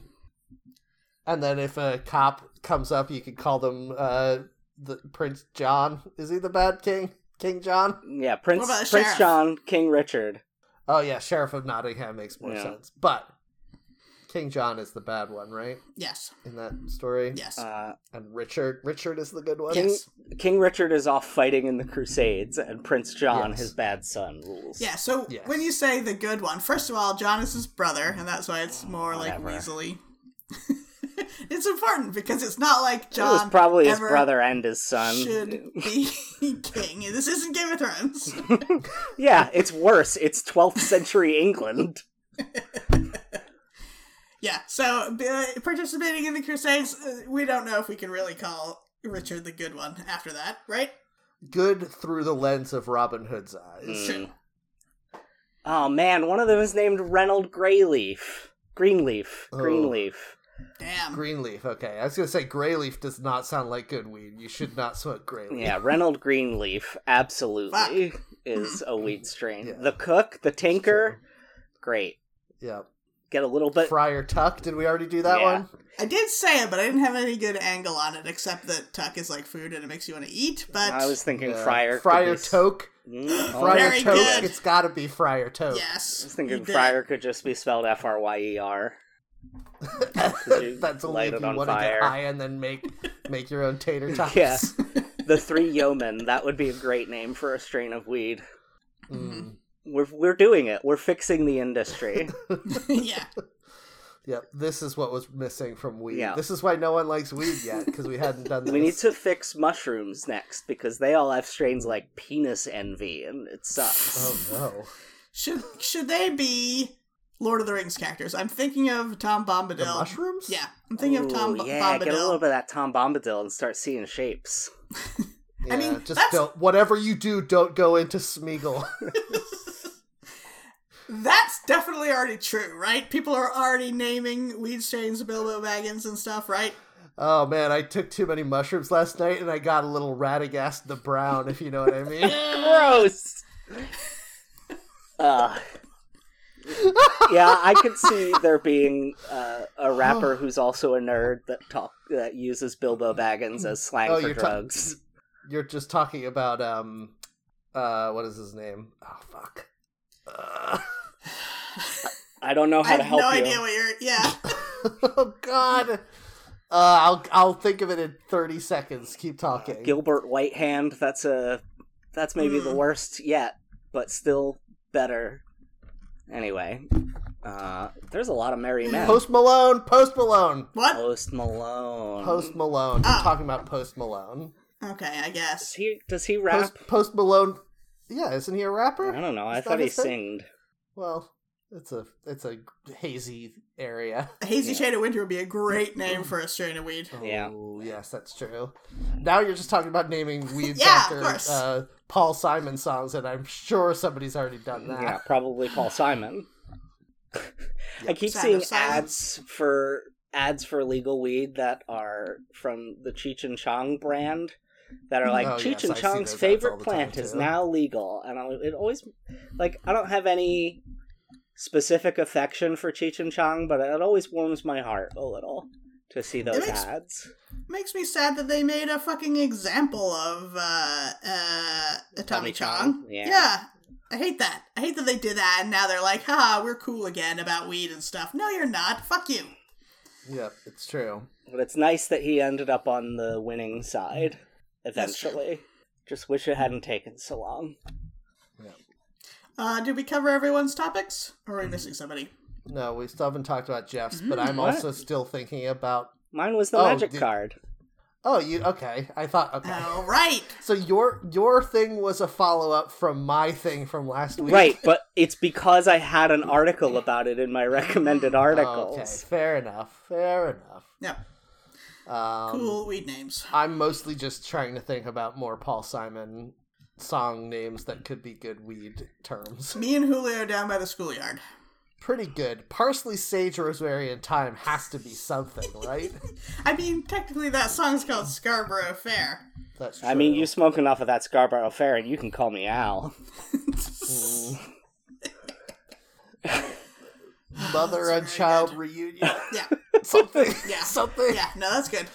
And then if a cop comes up, you could call them uh, the Prince John. Is he the bad king? King John? Yeah, Prince What about Prince sheriff? John, King Richard. Oh yeah, Sheriff of Nottingham makes more Yeah. sense. But King John is the bad one, right? Yes. In that story. Yes. Uh, And Richard, Richard is the good one. King, Yes. King Richard is off fighting in the Crusades, and Prince John, Yes. his bad son, rules. yeah, so Yes. when you say the good one, first of all, John is his brother, and that's why it's more like Whatever. Weasley. it's important because it's not like It was John probably his brother and his son. should be king. This isn't Game of Thrones. yeah, it's worse. It's 12th century England. Yeah, so uh, participating in the Crusades, uh, we don't know if we can really call Richard the good one after that, right? Good through the lens of Robin Hood's eyes. Mm. Oh man, one of them is named Reynold Greyleaf. Greenleaf. Oh. Greenleaf. Damn. Greenleaf, okay. I was gonna say Greyleaf does not sound like good weed. You should not smoke Greyleaf. Yeah, Reynold Greenleaf absolutely is a weed strain. Yeah. The cook, the tinker, great. Yeah. Get a little bit Friar Tuck, did we already do that Yeah. one? I did say it, but I didn't have any good angle on it, except that tuck is like food and it makes you want to eat. But I was thinking Yeah. Friar could Friar be Toke. Mm, oh, Friar Very Toke. good. It's gotta be Friar Toke. yes, I was thinking did. Friar could just be spelled F R Y E R. That's only if you on want to fire. get high and then make make your own tater tots. Yeah. The Three Yeomen. That would be a great name for a strain of weed. Mm. We're we're doing it. We're fixing the industry. yeah, Yep, this is what was missing from weed. Yeah. This is why no one likes weed yet because we hadn't done this. we need to fix mushrooms next because they all have strains like penis envy and it sucks. Oh no! should should they be Lord of the Rings characters? I'm thinking of Tom Bombadil. The mushrooms? Yeah, I'm thinking of Tom Ooh, Bo- yeah, get a little bit of that Tom Bombadil and start seeing shapes. Yeah, I mean, just that's- don't. Whatever you do, don't go into Smeagol. That's definitely already true, right? People are already naming weed strains Bilbo Baggins and stuff, right? oh man, I took too many mushrooms last night and I got a little Radagast the Brown, if you know what I mean. Gross. uh, yeah, I could see there being uh, a rapper who's also a nerd that talk that uses Bilbo Baggins as slang Oh, for you're ta- drugs. You're just talking about um, uh, what is his name? Oh fuck. Uh, I don't know I how to have help no you. idea what you're. Yeah. oh god. Uh, I'll I'll think of it in thirty seconds. Keep talking. Gilbert Whitehand. That's a that's maybe the Hmm. worst yet, but still better. Anyway, uh, there's a lot of merry men. Post Malone. Post Malone. What? Post Malone. Post Malone. I'm talking about Post Malone. Okay, I Does guess. he does he rap? Post, Post Malone. Yeah, isn't he a rapper? I don't know. I Is thought he his thing? singed. Well, It's a it's a hazy area. A hazy Yeah. shade of winter would be a great name for a strain of weed. Yeah. Oh, yes, that's true. Now you're just talking about naming weeds Yeah, after uh, Paul Simon songs, and I'm sure somebody's already done that. Yeah, probably Paul Simon. I keep Sound seeing of ads for ads for legal weed that are from the Cheech and Chong brand that are like Oh, Cheech yes, and Chong's favorite all the plant is now legal, and I, it always like I don't have any specific affection for Cheech and Chong, but it always warms my heart a little to see those makes- ads. Makes me sad that they made a fucking example of uh uh Tommy Tommy Chong. Chong? Yeah. I hate that. I hate that they did that and now they're like, haha, we're cool again about weed and stuff. No, you're not. Fuck you. Yep, it's true. But it's nice that he ended up on the winning side That's true. Eventually. Just wish it hadn't taken so long. Uh did we cover everyone's topics? Or are we missing somebody? No, we still haven't talked about Jeff's, but Mm, I'm what? also still thinking about. Mine was the Oh, magic the- card. Oh, you okay? I thought okay. All right. So your your thing was a follow up from my thing from last week, Right, but it's because I had an article about it in my recommended articles. Okay, fair enough. Fair enough. Yeah. Um, Cool weed names. I'm mostly just trying to think about more Paul Simon song names that could be good weed terms. Me and Julio down by the schoolyard. Pretty good. Parsley, sage, rosemary, and thyme has to be something, right? I mean, technically that song's called Scarborough Fair. That's true. I mean, you smoke enough of that Scarborough Fair, and you can call me Al. mother and child good. reunion. Yeah. something. Yeah. Something. Yeah, no, that's good.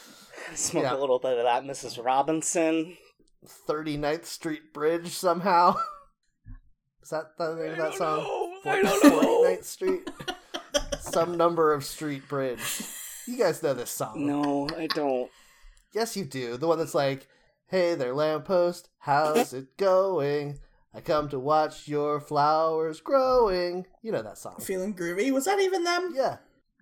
Smoke Yeah. a little bit of that Mrs. Robinson. 39th Street Bridge somehow. Is that the name of that song? I don't know. 49th Street. Some number of street bridge. You guys know this song. No, I don't. Yes, you do. The one that's like, "Hey there, lamppost, how's it going? I come to watch your flowers growing." You know that song. Feeling groovy. Was that even them? Yeah,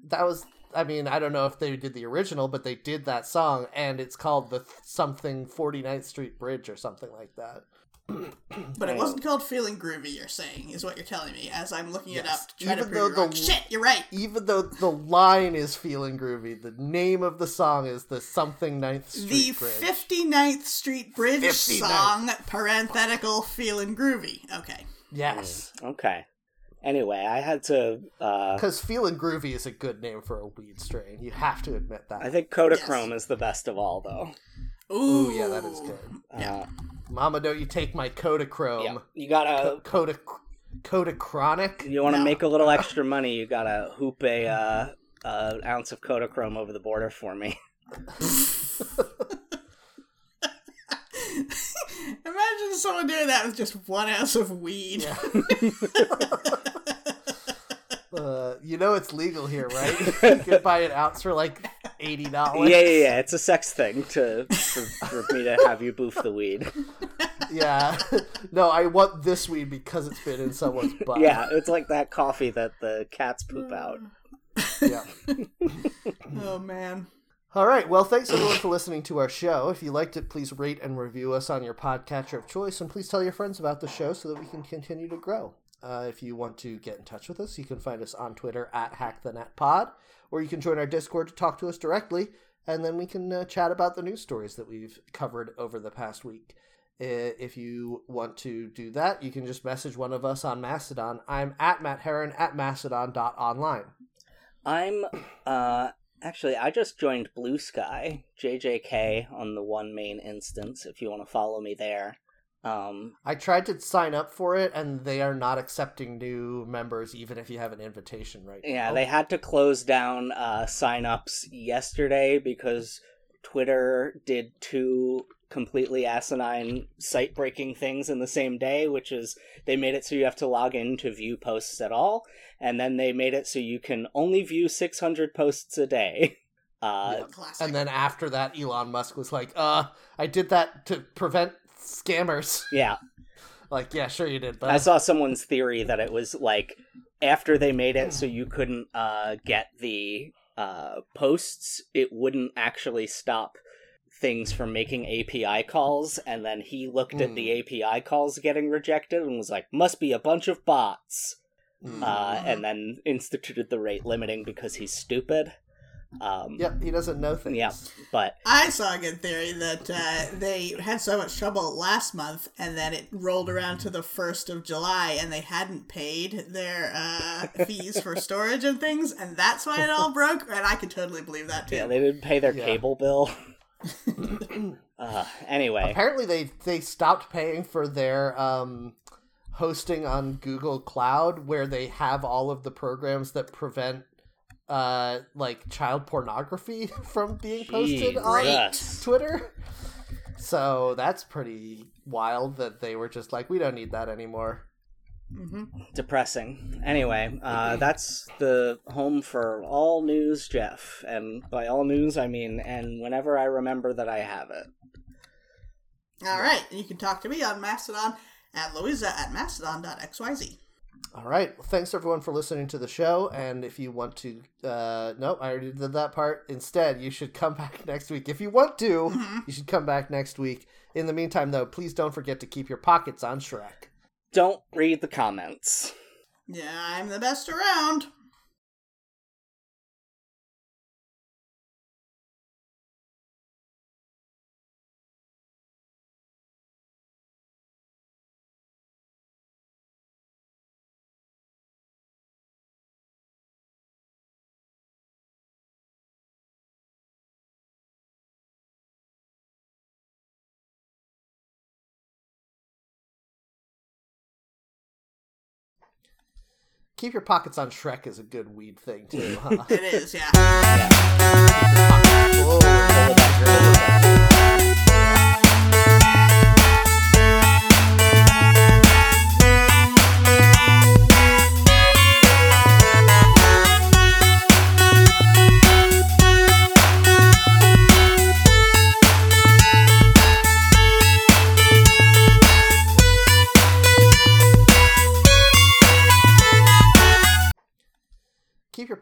that was. I mean, I don't know if they did the original, but they did that song, and it's called the th- something 49th Street Bridge or something like that. But it wasn't called Feeling Groovy, you're saying, is what you're telling me, as I'm looking it up to try Even prove you though wrong. Shit, you're right. Even though the line is feeling groovy, the name of the song is the something Ninth The Street Bridge. 59th Street Bridge 59th. song, parenthetical, Feeling Groovy. Okay. yes, Okay. Anyway, I had to. uh because feeling groovy is a good name for a weed strain. You have to admit that. I think Kodachrome is the best of all, though. Ooh, Ooh, yeah, that is good. Uh, Mama, don't you take my Kodachrome? yeah, you gotta. Co- Koda, Kodachronic? You want to No. make a little extra money, you gotta hoop a uh, uh, ounce of Kodachrome over the border for me. Imagine someone doing that with just one ounce of weed. Uh, you know it's legal here, right? you can buy an ounce for like eighty dollars. Yeah, yeah, yeah. It's a sex thing to for, for me to have you boof the weed. yeah. no, I want this weed because it's been in someone's butt. Yeah, it's like that coffee that the cats poop out. yeah. Oh, man. All right. Well, thanks everyone for listening to our show. If you liked it, please rate and review us on your podcatcher of choice, and please tell your friends about the show so that we can continue to grow. Uh, if you want to get in touch with us, you can find us on Twitter at HackTheNetPod, or you can join our Discord to talk to us directly, and then we can uh, chat about the news stories that we've covered over the past week. If you want to do that, you can just message one of us on Mastodon. I'm at Matt Heron at mastodon.online. I'm uh actually I just joined Bluesky, JJK on the one main instance if you want to follow me there. Um I tried to sign up for it, and they are not accepting new members, even if you have an invitation right yeah, now. they had to close down uh signups yesterday because Twitter did two completely asinine site breaking things in the same day, which is they made it so you have to log in to view posts at all, and then they made it so you can only view 600 posts a day. Uh, Yeah. Classic. And then after that, Elon Musk was like, "Uh, I did that to prevent scammers." yeah. like, yeah, sure you did, but I saw someone's theory that it was like after they made it so you couldn't uh, get the uh, posts, it wouldn't actually stop things from making API calls. And then he looked at the API calls getting rejected and was like, "Must be a bunch of bots." uh, and then instituted the rate limiting because he's stupid. Um, Yep, he doesn't know things. Yeah, but I saw a good theory that uh, they had so much trouble last month, and then it rolled around to the first of July, and they hadn't paid their uh, fees for storage and things, and that's why it all broke. And I could totally believe that too. yeah, they didn't pay their Yeah. cable bill. uh, anyway, Apparently, they they stopped paying for their um, hosting on Google Cloud, where they have all of the programs that prevent uh, like child pornography from being posted on Jesus. Twitter. So that's pretty wild that they were just like, we don't need that anymore. hmm depressing. Anyway, uh, that's the home for all news, Jeff. And by all news, I mean, and whenever I remember that I have it. All right, you can talk to me on Mastodon at Louisa at mastodon.xyz. All right. Well, thanks everyone for listening to the show. And if you want to, uh, no, I already did that part. Instead, you should come back next week. If you want to, you should come back next week. In the meantime, though, please don't forget to keep your pockets on Shrek. Don't read the comments. Yeah, I'm the best around. Keep your pockets on Shrek is a good weed thing too, huh? It is, yeah. Yeah.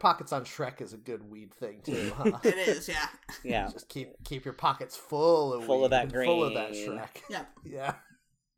Pockets on Shrek is a good weed thing too, huh? It is, yeah. Yeah. Just keep keep your pockets full of Full of that and full of that. Shrek. Yeah. Yeah.